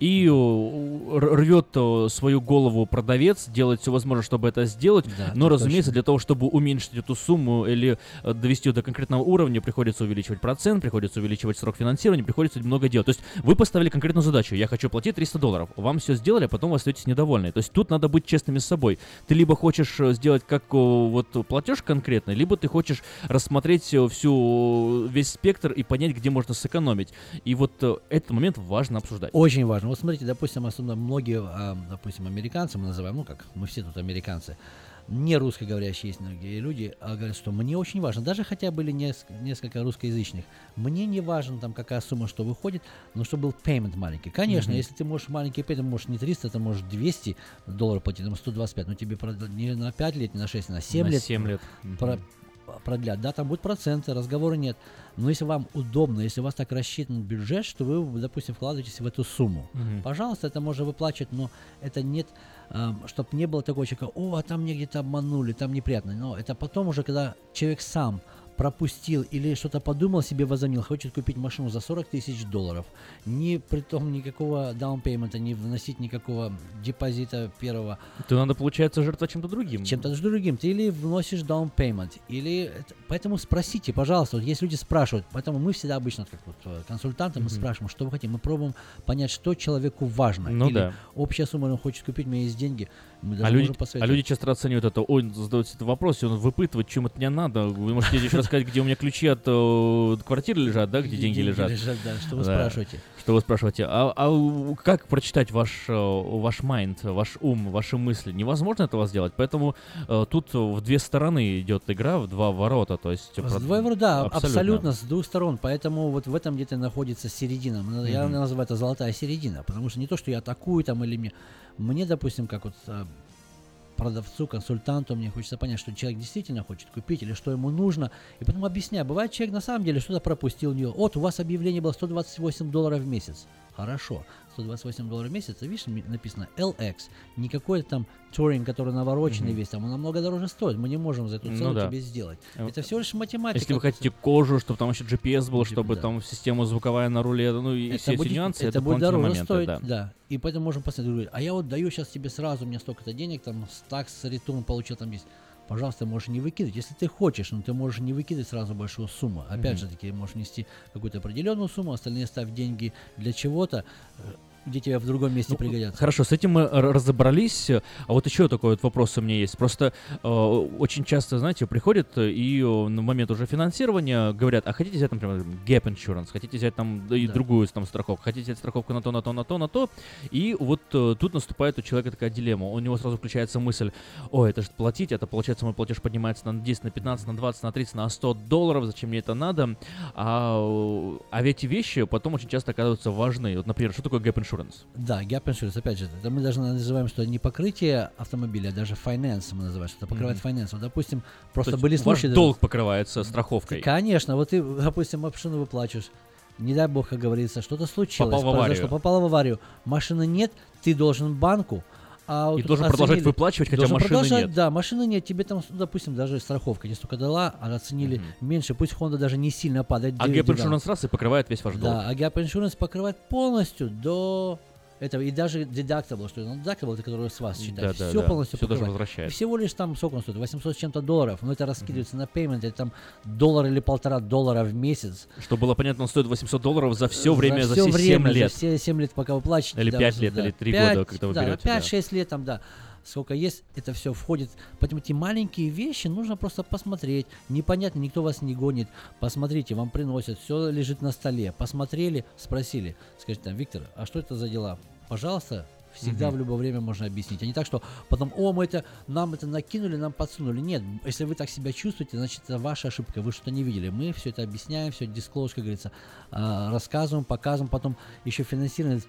И э, рвет э, свою голову продавец, делает все возможное, чтобы это сделать. Да, но, разумеется, точно. для того, чтобы уменьшить эту сумму или э, довести ее до конкретного уровня, приходится увеличивать процент, приходится увеличивать срок финансирования, приходится много делать. То есть вы поставили конкретную задачу. Я хочу платить 300 долларов. Вам все сделали, а потом вы остаетесь недовольны. То есть тут надо быть честными с собой. Ты либо хочешь сделать как вот платеж конкретный, либо ты хочешь рассмотреть всю весь спектр и понять, где можно сэкономить. И вот этот момент важно обсуждать. Очень важно, Вот смотрите, допустим, особенно многие, а, допустим, американцы, мы называем, ну как, мы все тут американцы, не русскоговорящие есть многие люди, а говорят, что мне очень важно, даже хотя были несколько, несколько русскоязычных, мне не важно там какая сумма, что выходит, но чтобы был payment маленький. Конечно, Мгм. если ты можешь маленький payment, можешь не 300, ты можешь 200 долларов платить, там 125, но тебе не на 5 лет, не на 6, а на 7 На лет. 7 лет. про- Мгм. Продлят. Да, там будут проценты, разговора нет. Но если вам удобно, если у вас так рассчитан бюджет, что вы, допустим, вкладываетесь в эту сумму, Мгм. пожалуйста, это можно выплачивать, но это нет, чтобы не было такого человека, о, а там мне где-то обманули, там неприятно. Но это потом уже, когда человек сам пропустил или что-то подумал себе, возомнил, хочет купить машину за 40 тысяч долларов, ни при том никакого down payment а, не вносить никакого депозита первого, То надо, получается, жертвовать чем-то другим. чем-то другим. Ты или вносишь payment, или... это- Поэтому спросите, пожалуйста, вот есть люди спрашивают, поэтому мы всегда обычно, как вот э, консультанты, мы Мгм. спрашиваем, что вы хотите, мы пробуем понять, что человеку важно. Ну или да. общая сумма, он хочет купить, у меня есть деньги, мы даже А люди, можем а посоветовать. люди часто оценивают это. Ой, задают этот вопрос, и он выпытывает, чем это мне надо. Вы можете еще рассказать, где у меня ключи от э, квартиры лежат, да, где, Где деньги, деньги лежат. лежат, да, что вы спрашиваете. Что вы спрашиваете? А, а как прочитать ваш, э, ваш mind, ваш ум, ваши мысли? Невозможно этого сделать. Поэтому э, тут в две стороны идет игра, в два ворота. То есть, С про- двоего, да, абсолютно. с двух сторон. Поэтому вот в этом где-то находится середина. М, Я называю это золотая середина. Потому что не то, что я атакую там или мне. Мне, допустим, как вот а, продавцу, консультанту, мне хочется понять, что человек действительно хочет купить или что ему нужно. И потом объясняю. Бывает, человек на самом деле что-то пропустил у него. Вот, у вас объявление было 128 долларов в месяц. Хорошо. 128 долларов в месяц, а видишь, написано LX. Не какой-то там туринг, который навороченный Мгм. весь, там он намного дороже стоит. Мы не можем за эту Ну цену да. тебе сделать. Э, Это всего лишь математика. Если вы хотите кожу, чтобы там еще GPS был, чтобы да. там система звуковая на руле, ну и все будет, эти нюансы, это это, будет дороже моменты, стоить, да. да. И поэтому можем посмотреть, а я вот даю сейчас тебе сразу, у меня столько-то денег, там, с такс, ретун получил, там есть. Пожалуйста, можешь не выкидывать, если ты хочешь, но ты можешь не выкидывать сразу большую сумму. Опять Мгм. же таки, можешь нести какую-то определенную сумму, остальные ставь деньги для чего-то, где тебе в другом месте пригодятся. Хорошо, с этим мы разобрались. А вот еще такой вот вопрос у меня есть. Просто э, очень часто, знаете, приходят э, и э, на момент уже финансирования говорят, а хотите взять, например, gap insurance, хотите взять там да и другую там страховку, хотите взять страховку на то, на то, на то, на то. И вот э, тут наступает у человека такая дилемма. У него сразу включается мысль, ой, это же платить, это получается мой платеж поднимается на 10, на 15, на 20, на 30, на 100 долларов, зачем мне это надо? А, э, а ведь эти вещи потом очень часто оказываются важны. Вот, например, что такое gap insurance? Да, gap insurance, опять же, это мы даже называем, что не покрытие автомобиля, а даже finance мы называем, что это покрывает Мгм. finance. Вот, допустим, просто были ваш случаи... даже- долг покрывается страховкой. Конечно, вот ты, допустим, машину выплачиваешь, не дай бог, как говорится, что-то случилось, Попал в аварию. произошло, попал в аварию, машины нет, ты должен банку, а И должен продолжать выплачивать, хотя должен машины нет. Да, машины нет, тебе там, ну, допустим, даже страховка тебе столько дала, а оценили меньше, пусть Honda даже не сильно падает. А 9 Gap. Insurance раз и покрывает весь ваш долг. Да, а Gap Insurance покрывает полностью до этого, и даже deductible, что ну, deductible, это который с вас считает, Да, да, все да, полностью даже покрывает. возвращает. И всего лишь там, сколько он стоит, 800 с чем-то долларов, но это раскидывается на payment, это там доллар или полтора доллара в месяц. Чтобы было понятно, он стоит 800 долларов за все время, за, всё все время, 7 лет. За все 7 лет, пока вы плачете. Или да, пять за- лет, да, или три пять, года, когда вы да, берете, да. 5-6 лет там, да. Сколько есть, это все входит. Поэтому эти маленькие вещи нужно просто посмотреть. Непонятно, никто вас не гонит. Посмотрите, вам приносят, все лежит на столе. Посмотрели, спросили. Скажите там, Виктор, а что это за дела? Пожалуйста, всегда Мгм. в любое время можно объяснить. А не так, что потом, о, мы это, нам это накинули, нам подсунули. Нет, если вы так себя чувствуете, значит, это ваша ошибка, вы что-то не видели. Мы все это объясняем, все дисклоз, как говорится, а, рассказываем, показываем. Потом еще финансирование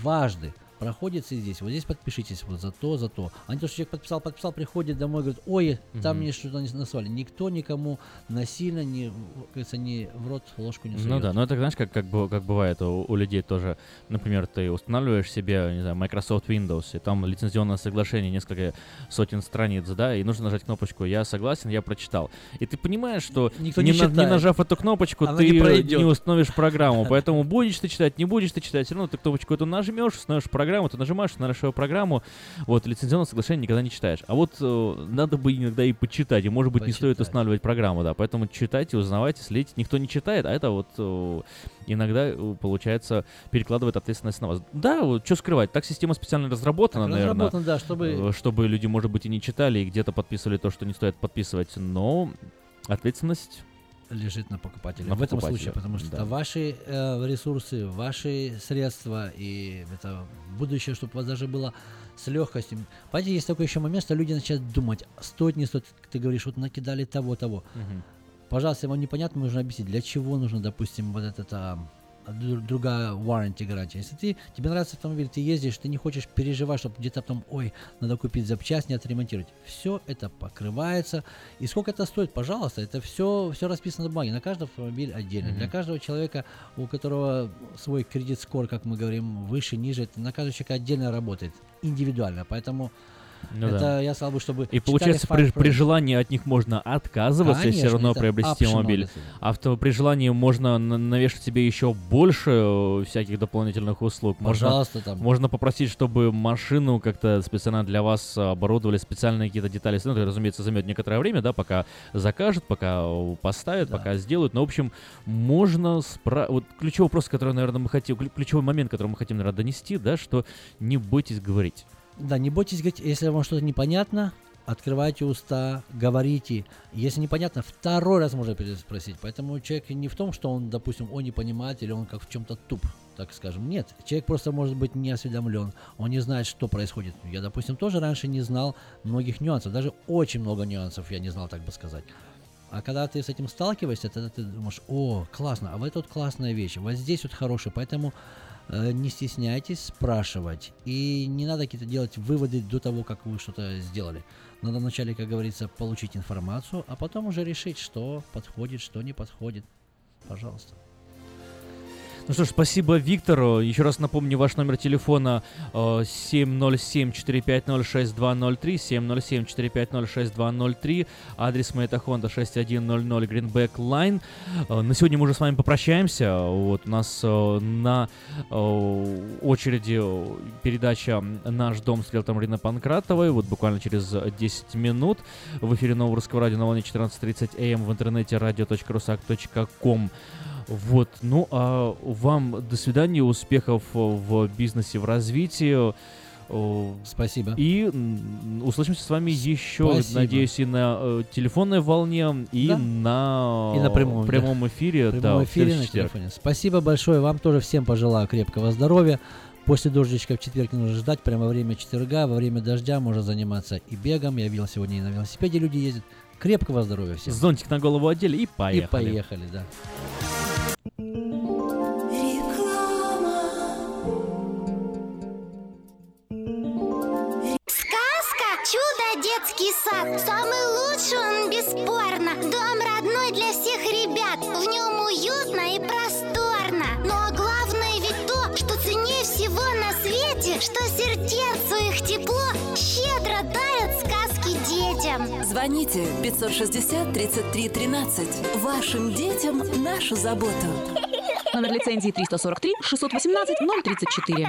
дважды проходится здесь. Вот здесь подпишитесь вот за то, за то. А не то, что человек подписал, подписал, приходит домой, говорит, ой, там Мгм. мне что-то не. Никто никому насильно, не, как говорится, не в рот ложку не сует. Ну да, но это знаешь, как, как, как бывает у, у людей тоже. Например, ты устанавливаешь себе, не знаю, Microsoft Windows, и там лицензионное соглашение, несколько сотен страниц, да, и нужно нажать кнопочку «Я согласен, я прочитал». И ты понимаешь, что Никто не, не на- не нажав эту кнопочку, Она ты не пройдет. не установишь программу. Поэтому будешь ты читать, не будешь ты читать, все равно ты кнопочку эту нажмешь, установишь программу, ты нажимаешь, устанавливаешь свою программу, вот, лицензионное соглашение никогда не читаешь. А вот э, надо бы иногда и почитать, и может быть не стоит Почитать. устанавливать программу, да, поэтому читайте, узнавайте, следите. Никто не читает, а это вот э, иногда, э, получается, перекладывает ответственность на вас. Да, вот что скрывать, так система специально разработана, Так наверное, разработана, да, чтобы- э, чтобы люди, может быть, и не читали, и где-то подписывали то, что не стоит подписывать, но ответственность лежит на покупателе. На в этом случае, потому что да. это ваши э, ресурсы, ваши средства, и это будущее, чтобы у вас даже было с легкостью. Понимаете, есть такой еще момент, что люди начинают думать, стоит, не стоит, ты говоришь, вот накидали того, того. Мгм. Пожалуйста, вам непонятно, нужно объяснить, для чего нужно, допустим, вот этот а, дру- другая warranty гарантия. Если ты, тебе нравится автомобиль, ты ездишь, ты не хочешь переживать, чтобы где-то потом, ой, надо купить запчасть, не отремонтировать. Все это покрывается. И сколько это стоит, пожалуйста, это все, все расписано на бумаге. На каждый автомобиль отдельно. Мгм. Для каждого человека, у которого свой кредит скор, как мы говорим, выше, ниже, это на каждого человека отдельно работает, индивидуально. Поэтому Ну это да. я сказал бы, чтобы И получается, при, при желании от них можно отказываться и все Конечно, равно приобрести мобиль. А в при желании можно на- навешать себе еще больше э, всяких дополнительных услуг. Можно, Пожалуйста, там. можно попросить, чтобы машину как-то специально для вас оборудовали, специальные какие-то детали. Ну, это, разумеется, займет некоторое время, да, пока закажут, пока поставят, пока сделают. Но, в общем, можно... Спра... Вот ключевой вопрос, который, наверное, мы хотим... клю- Ключевой момент, который мы хотим, наверное, донести, да, что не бойтесь говорить. Да, не бойтесь говорить, если вам что-то непонятно, открывайте уста, говорите. Если непонятно, второй раз можно переспросить. Поэтому человек не в том, что он, допустим, он не понимает или он как в чем-то туп, так скажем. Нет, человек просто может быть не осведомлен, он не знает, что происходит. Я, допустим, тоже раньше не знал многих нюансов, даже очень много нюансов я не знал, так бы сказать. А когда ты с этим сталкиваешься, тогда ты думаешь, о, классно, а вот вот классная вещь, вот здесь вот хорошая, поэтому не стесняйтесь спрашивать. И не надо какие-то делать выводы до того, как вы что-то сделали. Надо вначале, как говорится, получить информацию, а потом уже решить, что подходит, что не подходит. Пожалуйста. Ну что ж, спасибо Виктору. Еще раз напомню, ваш номер телефона э, 707-450-6203, 707-450-6203, адрес Мэйта Хонда 6100 Greenback Line. Э, на сегодня мы уже с вами попрощаемся. Вот у нас э, на очереди передача «Наш дом» с риэлтором Рина Панкратовой. Вот буквально через 10 минут в эфире Нового Русского радио на волне 14.30 АМ в интернете radio.rusak.com. Вот, ну а вам до свидания, успехов в бизнесе, в развитии. Спасибо. И услышимся с вами еще, Спасибо. надеюсь, и на э, телефонной волне, и Да. на И на прямом, да. прямом эфире. Да, прямом в эфире на четверг. телефоне. Спасибо большое. Вам тоже всем пожелаю крепкого здоровья. После дождичка в четверг не нужно ждать. Прямо во время четверга, во время дождя можно заниматься и бегом. Я видел сегодня и на велосипеде люди ездят. Крепкого здоровья всем. Зонтик на голову одели и поехали. И поехали, да. Сказка «Чудо детский сад» Самый лучший он бесспорно. Дом родной для всех ребят. В нем уютно и просторно. Но главное ведь то, что ценнее всего на свете Что сердцу их тепло Щедро дарят детям Звоните 560 33 13. Вашим детям нашу заботу. Номер лицензии 343 618 034.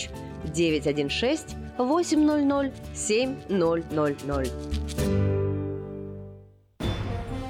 916 800 7000.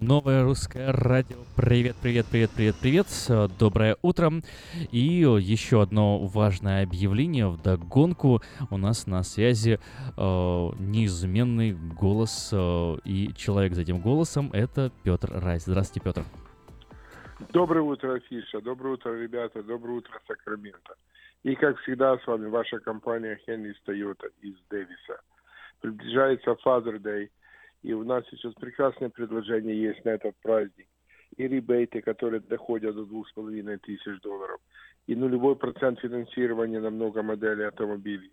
Новое русское радио. Привет, привет, привет, привет, привет. Э, Доброе утро. И еще одно важное объявление в догонку. У нас на связи э, неизменный голос э, и человек за этим голосом это Петр Райс. Здравствуйте, Петр. Доброе утро, Афиша. Доброе утро, ребята. Доброе утро, Сакраменто. И, как всегда, с вами ваша компания Henry's Toyota из Дэвиса. Приближается Father Day, и у нас сейчас прекрасное предложение есть на этот праздник. И ребейты, которые доходят до двух с половиной тысяч долларов. И нулевой процент финансирования на много моделей автомобилей.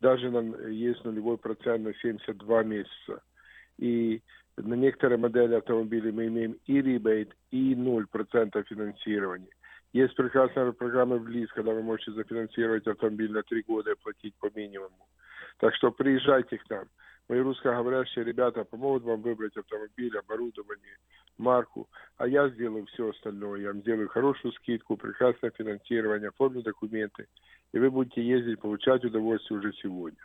Даже на, есть нулевой процент на 72 месяца. И на некоторые модели автомобилей мы имеем и ребейт, и 0% финансирования. Есть прекрасная программа Близ, когда вы можете зафинансировать автомобиль на три года и платить по минимуму. Так что приезжайте к нам. Мои русскоговорящие ребята помогут вам выбрать автомобиль, оборудование, марку, а я сделаю все остальное. Я вам сделаю хорошую скидку, прекрасное финансирование, оформлю документы, и вы будете ездить, получать удовольствие уже сегодня.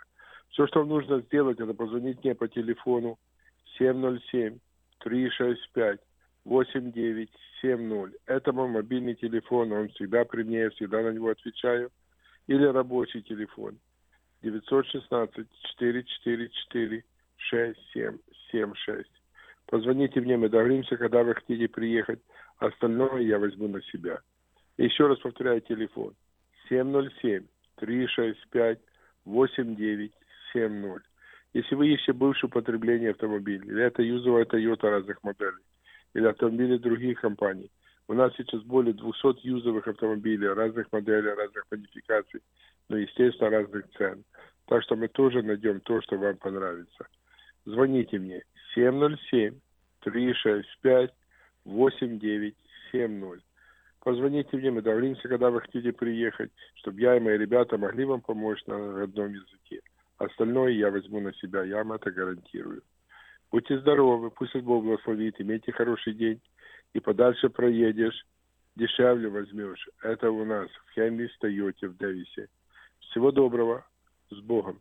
Все, что вам нужно сделать, это позвонить мне по телефону 707-365-8970. Это мой мобильный телефон, он всегда при мне, я всегда на него отвечаю. Или рабочий телефон 916-444-6776. Позвоните мне, мы договоримся, когда вы хотите приехать. Остальное я возьму на себя. Еще раз повторяю телефон. 707-365-8970. Если вы ищете бывшее употребление автомобиля, или это юзовая Toyota разных моделей, или автомобили других компаний, у нас сейчас более 200 юзовых автомобилей разных моделей, разных модификаций, но, естественно, разных цен. Так что мы тоже найдем то, что вам понравится. Звоните мне 707-365-8970. Позвоните мне, мы договоримся, когда вы хотите приехать, чтобы я и мои ребята могли вам помочь на родном языке. Остальное я возьму на себя, я вам это гарантирую. Будьте здоровы, пусть Бог благословит, имейте хороший день, и подальше проедешь, дешевле возьмешь. Это у нас в Хенли Тойоте в Дэвисе. Всего доброго, с Богом.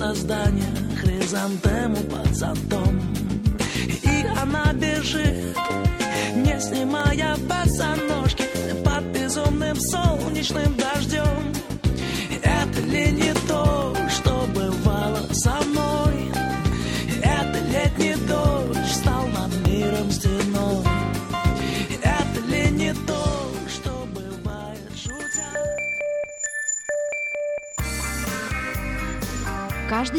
Создание хризантему под зонтом. И она бежит, не снимая босоножки Под безумным солнечным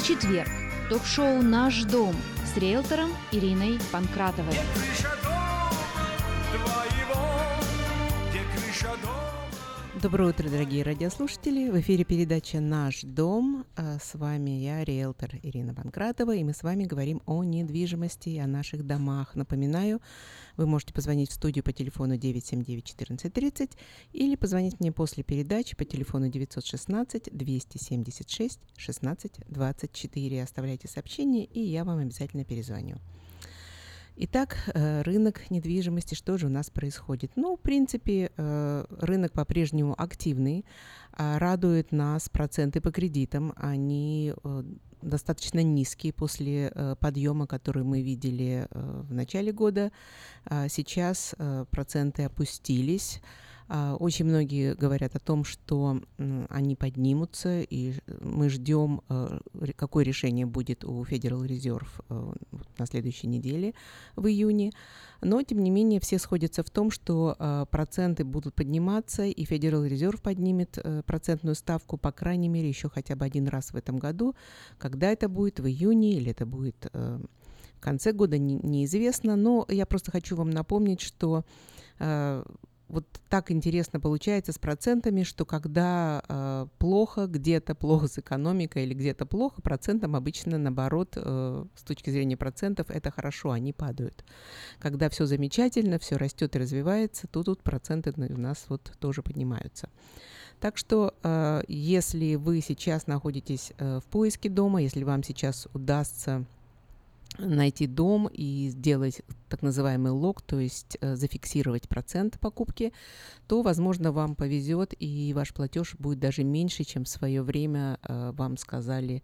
Каждый четверг ток-шоу «Наш дом» с риэлтором Ириной Панкратовой. Доброе утро, дорогие радиослушатели. В эфире передача «Наш дом». А С вами я, риэлтор Ирина Панкратова, и мы с вами говорим о недвижимости и о наших домах. Напоминаю, вы можете позвонить в студию по телефону 979-1430 или позвонить мне после передачи по телефону 916-276-1624. Оставляйте сообщение, и я вам обязательно перезвоню. Итак, э, рынок недвижимости, что же у нас происходит? Ну, в принципе, э, рынок по-прежнему активный, а, радует нас проценты по кредитам, они э, достаточно низкие после э, подъема, который мы видели э, в начале года. А Сейчас э, проценты опустились. А, Очень многие говорят о том, что они поднимутся, и мы ждем, ре- какое решение будет у Federal Reserve вот на следующей неделе в июне. Но, тем не менее, все сходятся в том, что проценты будут подниматься, и Federal Reserve поднимет э, процентную ставку, по крайней мере, еще хотя бы один раз в этом году. Когда это будет, в июне или это будет э, в конце года, не- неизвестно. Но я просто хочу вам напомнить, что э, вот так интересно получается с процентами, что когда э, плохо, где-то плохо с экономикой или где-то плохо, процентам обычно наоборот, э, с точки зрения процентов, это хорошо, они падают. Когда все замечательно, все растет и развивается, то тут проценты у нас вот тоже поднимаются. Так что, э, если вы сейчас находитесь э, в поиске дома, если вам сейчас удастся найти дом и сделать так называемый лог, то есть э, зафиксировать процент покупки, то, возможно, вам повезет, и ваш платеж будет даже меньше, чем в свое время э, вам сказали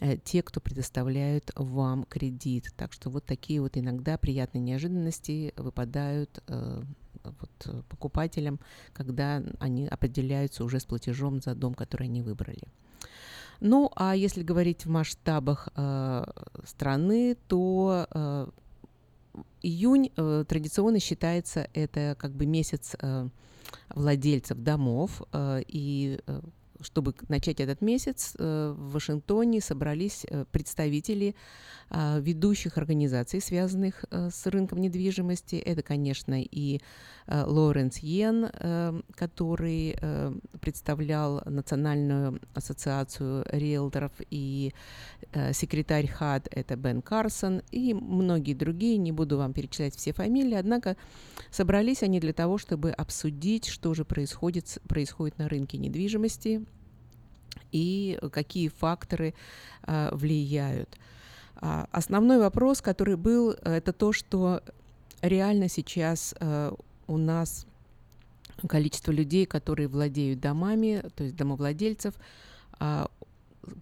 э, те, кто предоставляют вам кредит. Так что вот такие вот иногда приятные неожиданности выпадают вот, покупателям, когда они определяются уже с платежом за дом, который они выбрали. Ну, а если говорить в масштабах э, страны, то э, июнь э, традиционно считается это как бы месяц э, владельцев домов, э, и э, чтобы начать этот месяц, э, в Вашингтоне собрались э, представители а, ведущих организаций, связанных э, с рынком недвижимости. Это, конечно, и Лоренс Йен, который представлял Национальную ассоциацию риэлторов, и секретарь ХАД это Бен Карсон, и многие другие, не буду вам перечислять все фамилии, однако собрались они для того, чтобы обсудить, что же происходит, происходит на рынке недвижимости и какие факторы а, влияют. А, Основной вопрос, который был, э, это то, что реально сейчас э, у нас количество людей, которые владеют домами, то есть домовладельцев, а,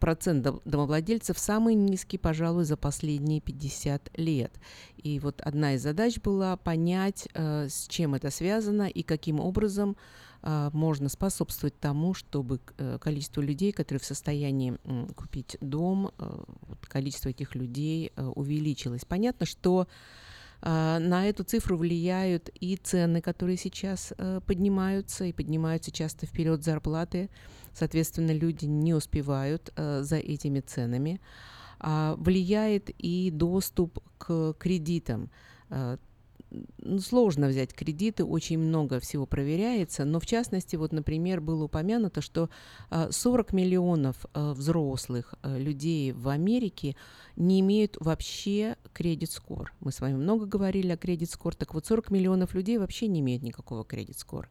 процент дом- домовладельцев самый низкий, пожалуй, за последние 50 лет. И вот одна из задач была понять, э, с чем это связано и каким образом можно способствовать тому, чтобы э, количество людей, которые в состоянии купить дом, э, количество этих людей э, увеличилось. Понятно, что а, на эту цифру влияют и цены, которые сейчас поднимаются, и поднимаются часто вперед зарплаты. Соответственно, люди не успевают за этими ценами. А, влияет и доступ к кредитам. А, сложно взять кредиты, очень много всего проверяется, но в частности, вот, например, было упомянуто, что 40 миллионов взрослых людей в Америке не имеют вообще кредит-скор. Мы с вами много говорили о кредит-скор, так вот 40 миллионов людей вообще не имеют никакого кредит-скор.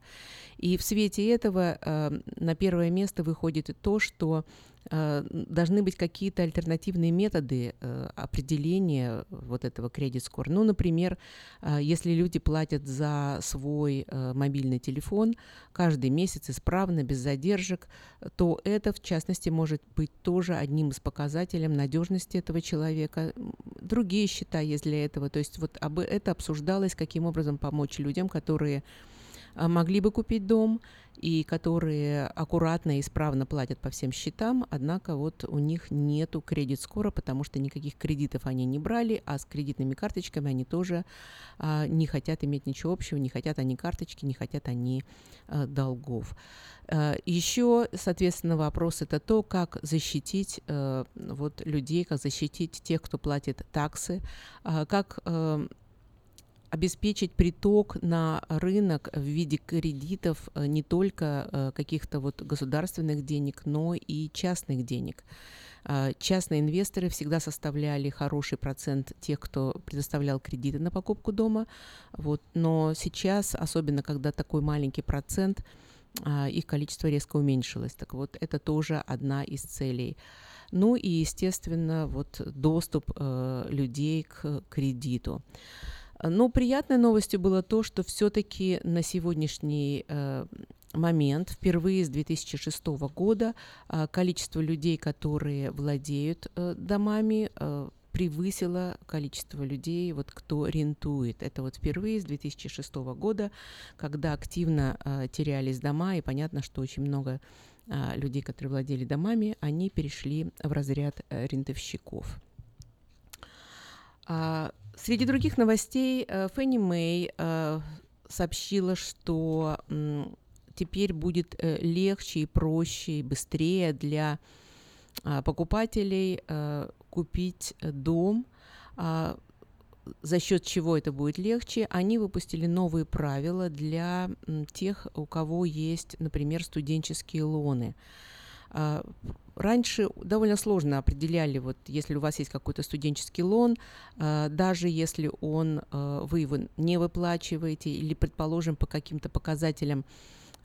И в свете этого на первое место выходит и то, что должны быть какие-то альтернативные методы э, определения вот этого кредит-скор. Ну, например, э, если люди платят за свой э, мобильный телефон каждый месяц исправно, без задержек, то это, в частности, может быть тоже одним из показателей надежности этого человека. Другие счета есть для этого. То есть вот это обсуждалось, каким образом помочь людям, которые а, могли бы купить дом и которые аккуратно и исправно платят по всем счетам, однако вот у них нету кредит-скора, потому что никаких кредитов они не брали, а с кредитными карточками они тоже а, не хотят иметь ничего общего, не хотят они карточки, не хотят они а, долгов. А, еще, соответственно, вопрос это то, как защитить а, вот людей, как защитить тех, кто платит таксы, а, как а, обеспечить приток на рынок в виде кредитов э, не только э, каких-то вот государственных денег, но и частных денег. А, частные инвесторы всегда составляли хороший процент тех, кто предоставлял кредиты на покупку дома. Вот. Но сейчас, особенно когда такой маленький процент, их количество резко уменьшилось. Так вот, это тоже одна из целей. Ну и, естественно, вот доступ э, людей к кредиту. Но приятной новостью было то, что все-таки на сегодняшний э, момент, впервые с 2006 года, э, количество людей, которые владеют э, домами, превысило количество людей, вот, кто рентует. Это вот впервые с 2006 года, когда активно э, терялись дома, и понятно, что очень много э, людей, которые владели домами, они перешли в разряд э, рентовщиков. А, среди других новостей э, Фенни Мэй э, сообщила, что теперь будет э, легче и проще и быстрее для покупателей купить дом. А, за счет чего это будет легче? Они выпустили новые правила для тех, у кого есть, например, студенческие лоны. А, раньше довольно сложно определяли, вот если у вас есть какой-то студенческий лон, а, даже если он, а, вы его не выплачиваете или, предположим, по каким-то показателям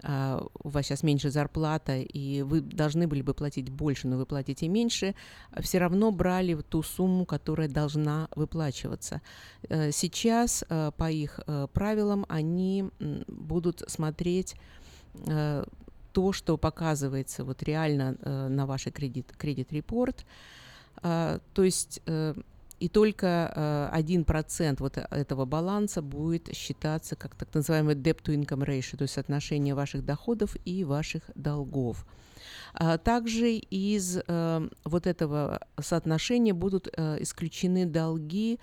у вас сейчас меньше зарплата, и вы должны были бы платить больше, но вы платите меньше, все равно брали ту сумму, которая должна выплачиваться. Э, сейчас по их э, правилам они будут смотреть э, то, что показывается вот реально э, на вашей кредит, кредит-репорт. Э, то есть э, и только один э, процент вот этого баланса будет считаться как так называемый debt to income ratio, то есть соотношение ваших доходов и ваших долгов. А также из э, вот этого соотношения будут э, исключены долги,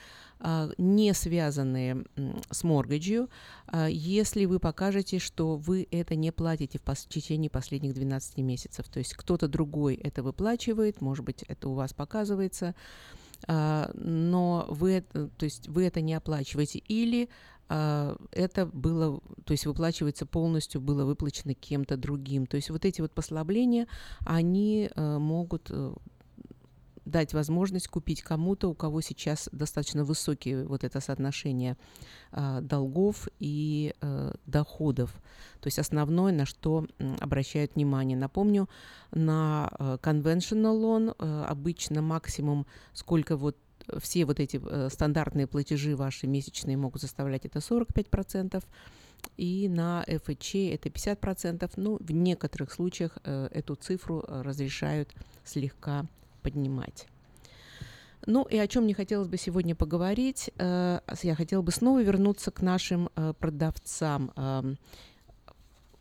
не связанные с моргаджью, э, если вы покажете, что вы это не платите в, течение последних 12 месяцев. То есть кто-то другой это выплачивает, может быть, это у вас показывается, но вы, то есть вы это не оплачиваете. Или а, это было, то есть выплачивается полностью, было выплачено кем-то другим. То есть вот эти вот послабления, они э, могут э, дать возможность купить кому-то, у кого сейчас достаточно высокие вот это соотношение э, долгов и э, доходов. То есть основное, на что обращают внимание. Напомню, на э, conventional loan э, обычно максимум, сколько вот все вот эти стандартные платежи ваши месячные могут составлять это 45%, и на FHA это 50%, ну, в некоторых случаях эту цифру разрешают слегка поднимать. Ну и о чем мне хотелось бы сегодня поговорить, э, я хотела бы снова вернуться к нашим э, продавцам.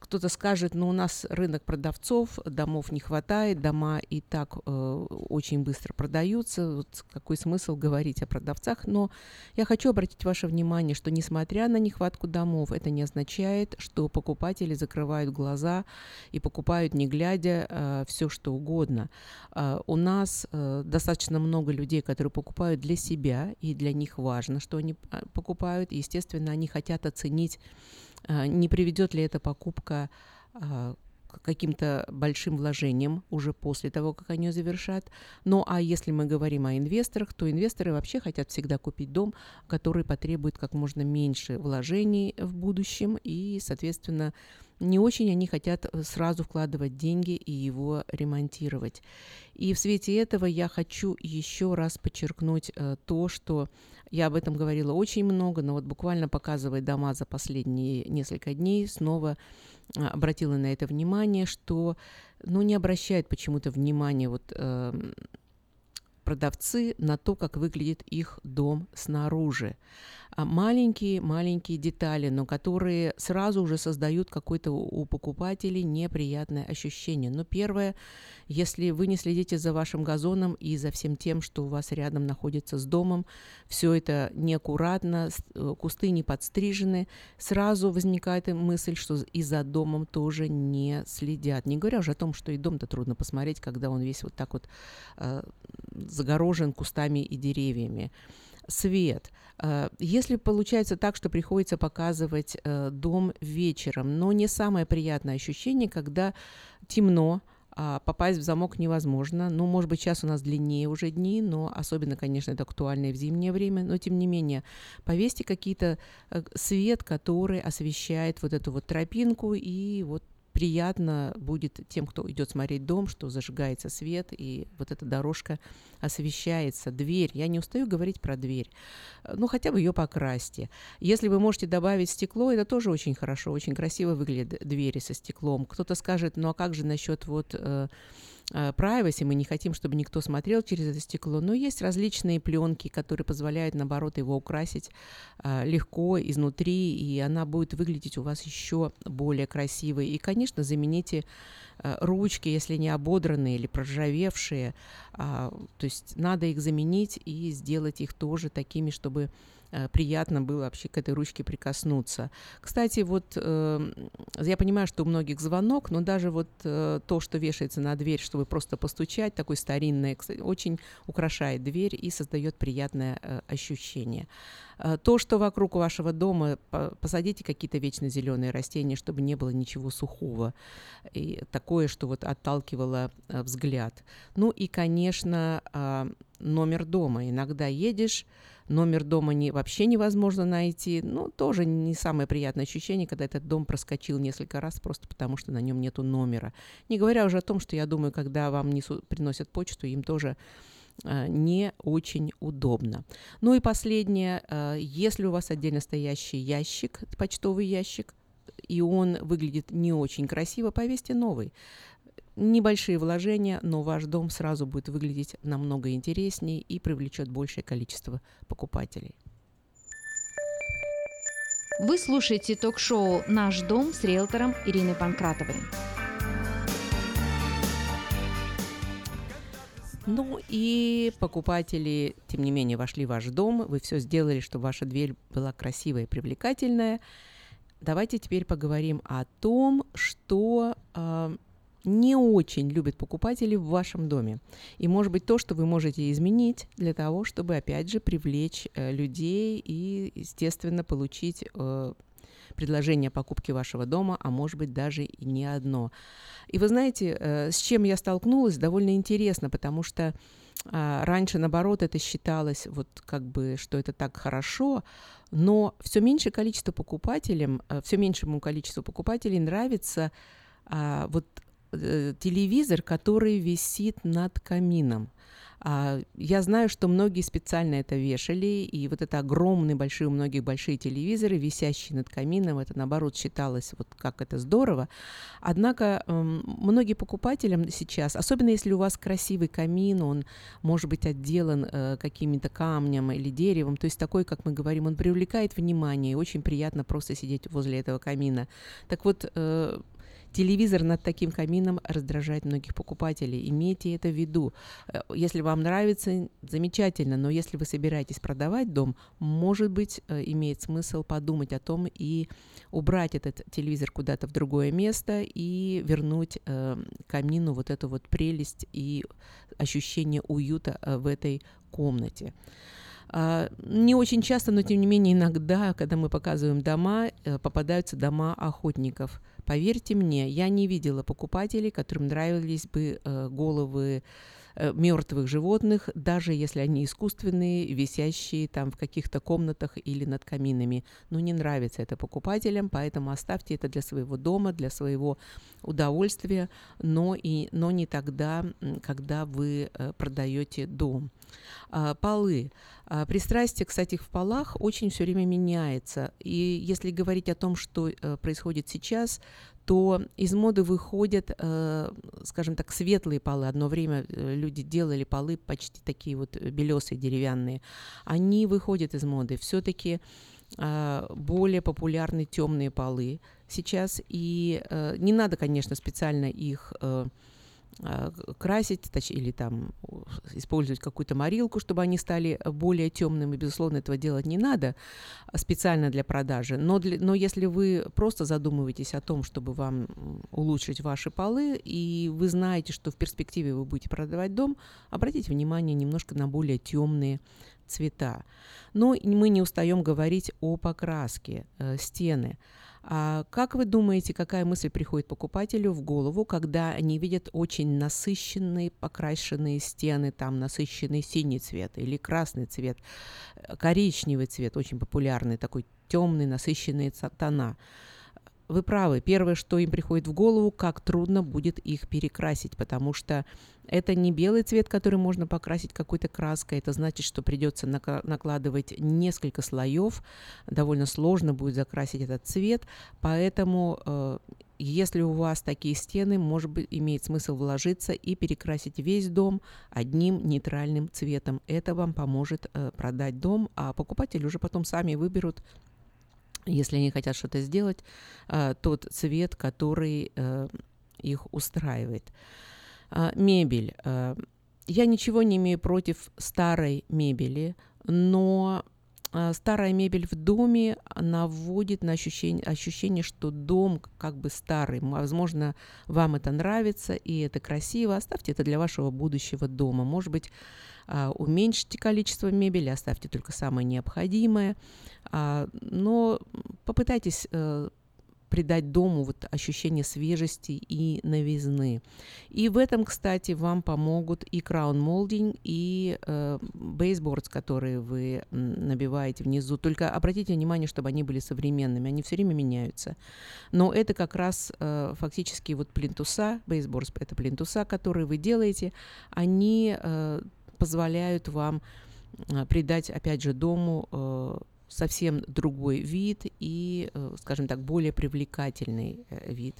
Кто-то скажет, ну у нас рынок продавцов, домов не хватает, дома и так э, очень быстро продаются, вот какой смысл говорить о продавцах, но я хочу обратить ваше внимание, что несмотря на нехватку домов, это не означает, что покупатели закрывают глаза и покупают не глядя э, все что угодно. Э, у нас э, достаточно много людей, которые покупают для себя, и для них важно, что они э, покупают, и, естественно, они хотят оценить не приведет ли эта покупка а, каким-то большим вложениям уже после того, как они завершат. Ну а если мы говорим о инвесторах, то инвесторы вообще хотят всегда купить дом, который потребует как можно меньше вложений в будущем и, соответственно, не очень они хотят сразу вкладывать деньги и его ремонтировать. И в свете этого я хочу еще раз подчеркнуть э, то, что я об этом говорила очень много, но вот буквально показывая дома за последние несколько дней, снова обратила на это внимание, что ну, не обращает почему-то внимания вот, э, продавцы на то, как выглядит их дом снаружи маленькие-маленькие детали, но которые сразу уже создают какое-то у покупателей неприятное ощущение. Но первое, если вы не следите за вашим газоном и за всем тем, что у вас рядом находится с домом, все это неаккуратно, э, кусты не подстрижены, сразу возникает мысль, что и за домом тоже не следят. Не говоря уже о том, что и дом-то трудно посмотреть, когда он весь вот так вот э, загорожен кустами и деревьями свет. Э, если получается так, что приходится показывать э, дом вечером, но не самое приятное ощущение, когда темно, а попасть в замок невозможно. Ну, может быть, сейчас у нас длиннее уже дни, но особенно, конечно, это актуально в зимнее время. Но, тем не менее, повесьте какие-то э, свет, который освещает вот эту вот тропинку и вот приятно будет тем, кто идет смотреть дом, что зажигается свет, и вот эта дорожка освещается. Дверь. Я не устаю говорить про дверь. Ну, хотя бы ее покрасьте. Если вы можете добавить стекло, это тоже очень хорошо, очень красиво выглядят двери со стеклом. Кто-то скажет, ну а как же насчет вот э, Э, privacy, мы не хотим, чтобы никто смотрел через это стекло, но есть различные пленки, которые позволяют, наоборот, его украсить э, легко изнутри, и она будет выглядеть у вас еще более красивой. И, конечно, замените э, ручки, если не ободранные или проржавевшие, а, то есть надо их заменить и сделать их тоже такими, чтобы Э, приятно было вообще к этой ручке прикоснуться. Кстати, вот э, я понимаю, что у многих звонок, но даже вот э, то, что вешается на дверь, чтобы просто постучать, такой старинный, кстати, очень украшает дверь и создает приятное э, ощущение. Э, то, что вокруг вашего дома, посадите какие-то вечно зеленые растения, чтобы не было ничего сухого, и такое, что вот отталкивало э, взгляд. Ну и, конечно, э, номер дома. Иногда едешь, номер дома не, вообще невозможно найти. Ну, тоже не самое приятное ощущение, когда этот дом проскочил несколько раз просто потому, что на нем нету номера. Не говоря уже о том, что я думаю, когда вам несут, приносят почту, им тоже э, не очень удобно. Ну и последнее, э, если у вас отдельно стоящий ящик, почтовый ящик, и он выглядит не очень красиво, повесьте новый небольшие вложения, но ваш дом сразу будет выглядеть намного интереснее и привлечет большее количество покупателей. Вы слушаете ток-шоу «Наш дом» с риэлтором Ириной Панкратовой. Ну и покупатели, тем не менее, вошли в ваш дом, вы все сделали, чтобы ваша дверь была красивая и привлекательная. Давайте теперь поговорим о том, что э, не очень любят покупатели в вашем доме. И может быть то, что вы можете изменить для того, чтобы опять же привлечь э, людей и, естественно, получить э, предложение покупки вашего дома, а может быть даже и не одно. И вы знаете, э, с чем я столкнулась, довольно интересно, потому что э, раньше, наоборот, это считалось вот как бы, что это так хорошо, но все меньшее количество покупателям, э, все меньшему количеству покупателей нравится а, вот Э, телевизор, который висит над камином. А, я знаю, что многие специально это вешали, и вот это огромные, большие, у многих большие телевизоры, висящие над камином, это наоборот считалось, вот как это здорово. Однако многие покупателям сейчас, особенно если у вас красивый камин, он может быть отделан э, какими-то камнем или деревом, то есть такой, как мы говорим, он привлекает внимание, и очень приятно просто сидеть возле этого камина. Так вот, э, Телевизор над таким камином раздражает многих покупателей. Имейте это в виду. Э, Если вам нравится, замечательно, но если вы собираетесь продавать дом, может быть, э, имеет смысл подумать о том и убрать этот телевизор куда-то в другое место и вернуть э, камину вот эту вот прелесть и ощущение уюта э, в этой комнате. А, Не очень часто, но тем не менее иногда, когда мы показываем дома, попадаются дома охотников. Поверьте мне, я не видела покупателей, которым нравились бы э, головы мертвых животных, даже если они искусственные, висящие там в каких-то комнатах или над каминами. Но не нравится это покупателям, поэтому оставьте это для своего дома, для своего удовольствия, но, и, но не тогда, когда вы э, продаете дом. А, Полы. А, Пристрастие, кстати, в полах очень все время меняется. И если говорить о том, что э, происходит сейчас, то из моды выходят, э, скажем так, светлые полы. Одно время э, люди делали полы почти такие вот белесые, деревянные. Они выходят из моды. Все-таки более популярны темные полы сейчас. И э, не надо, конечно, специально их э, красить точ- или там использовать какую-то морилку, чтобы они стали более темными. Безусловно, этого делать не надо а, специально для продажи. Но, для- но если вы просто задумываетесь о том, чтобы вам улучшить ваши полы, и вы знаете, что в перспективе вы будете продавать дом, обратите внимание немножко на более темные цвета. Но мы не устаем говорить о покраске э, стены. А как вы думаете, какая мысль приходит покупателю в голову, когда они видят очень насыщенные покрашенные стены, там насыщенный синий цвет или красный цвет, э, коричневый цвет, очень популярный, такой темный, насыщенные тона? Вы правы. Первое, что им приходит в голову, как трудно будет их перекрасить, потому что это не белый цвет, который можно покрасить какой-то краской. Это значит, что придется накладывать несколько слоев. Довольно сложно будет закрасить этот цвет. Поэтому, э, если у вас такие стены, может быть, имеет смысл вложиться и перекрасить весь дом одним нейтральным цветом. Это вам поможет э, продать дом, а покупатели уже потом сами выберут если они хотят что-то сделать, а, тот цвет, который э, их устраивает. А, Мебель. А, Я ничего не имею против старой мебели, но старая мебель в доме наводит на ощущение, ощущение, что дом как бы старый. Возможно, вам это нравится и это красиво. Оставьте это для вашего будущего дома. Может быть, а, уменьшите количество мебели, оставьте только самое необходимое. А, Но попытайтесь э, придать дому вот ощущение свежести и новизны. И в этом, кстати, вам помогут и краун молдинг, и э, бейсбордс, которые вы набиваете внизу. Только обратите внимание, чтобы они были современными. Они все время меняются. Но это как раз э, фактически вот плинтуса, бейсбордс — это плинтуса, которые вы делаете, они э, позволяют вам э, придать, опять же, дому э, совсем другой вид и, э, скажем так, более привлекательный э, вид.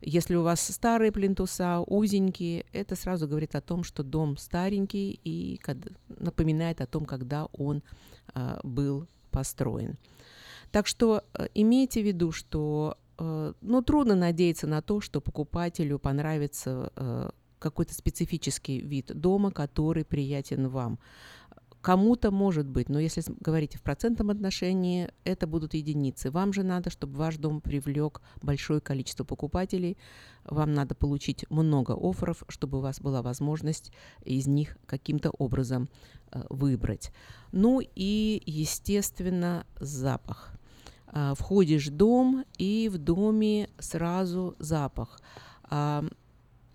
Если у вас старые плинтуса, узенькие, это сразу говорит о том, что дом старенький и напоминает о том, когда он а, был построен. Так что э, имейте в виду, что ну, трудно надеяться на то, что покупателю понравится какой-то специфический вид дома, который приятен вам. Кому-то может быть, но если говорить в процентном отношении, это будут единицы. Вам же надо, чтобы ваш дом привлек большое количество покупателей. Вам надо получить много офферов, чтобы у вас была возможность из них каким-то образом э, выбрать. Ну и, естественно, запах. А, Входишь в дом, и в доме сразу запах.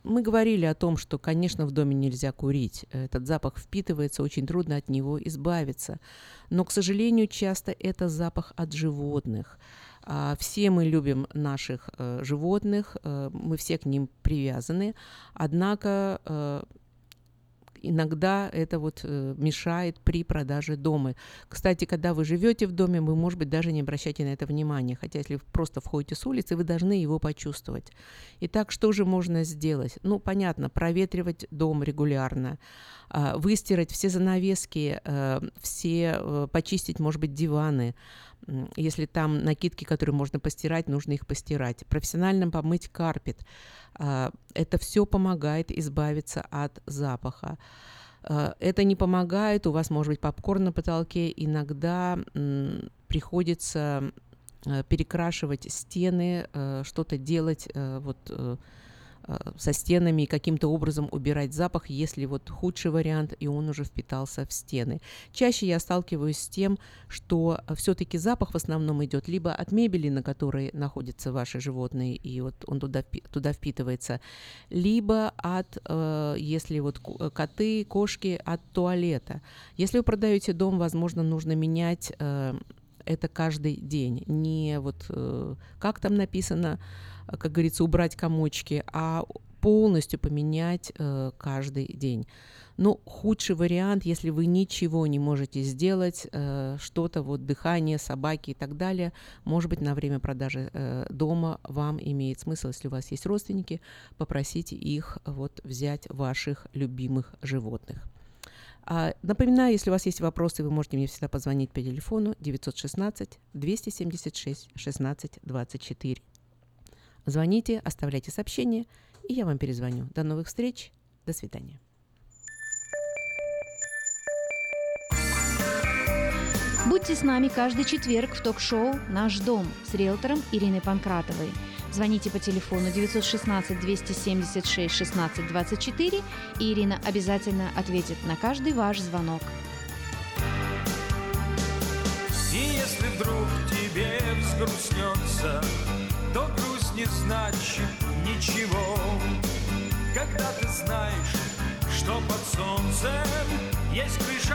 Мы говорили о том, что, конечно, в доме нельзя курить. Этот запах впитывается, очень трудно от него избавиться. Но, к сожалению, часто это запах от животных. А, Все мы любим наших э, животных, э, мы все к ним привязаны. Однако э, иногда это вот э, мешает при продаже дома. Кстати, когда вы живете в доме, вы, может быть, даже не обращаете на это внимания. Хотя, если вы просто входите с улицы, вы должны его почувствовать. Итак, что же можно сделать? Ну, понятно, проветривать дом регулярно, а, выстирать все занавески, э, все, э, почистить, может быть, диваны, Если там накидки, которые можно постирать, нужно их постирать. Профессионально помыть карпет. А, Это все помогает избавиться от запаха. А, Это не помогает, у вас может быть попкорн на потолке, иногда приходится э, перекрашивать стены, э, что-то делать э, вот со стенами и каким-то образом убирать запах, если вот худший вариант, и он уже впитался в стены. Чаще я сталкиваюсь с тем, что все-таки запах в основном идет либо от мебели, на которой находятся ваши животные, и вот он туда, туда впитывается, либо от, э, если вот э, коты, кошки, от туалета. Если вы продаете дом, возможно, нужно менять э, это каждый день. Не вот э, как там написано, э, как говорится, убрать комочки, а полностью поменять э, каждый день. Ну, худший вариант, если вы ничего не можете сделать, э, что-то, вот дыхание, собаки и так далее, может быть, на время продажи э, дома вам имеет смысл, если у вас есть родственники, попросите их вот взять ваших любимых животных. А, напоминаю, если у вас есть вопросы, вы можете мне всегда позвонить по телефону 916 276 16 24. Звоните, оставляйте сообщение, и я вам перезвоню. До новых встреч. До свидания. Будьте с нами каждый четверг в ток-шоу «Наш дом» с риэлтором Ириной Панкратовой. Звоните по телефону 916 276 16 24, и Ирина обязательно ответит на каждый ваш звонок. И если вдруг тебе взгрустнется, то не значит ничего. Когда ты знаешь, что под солнцем есть крыша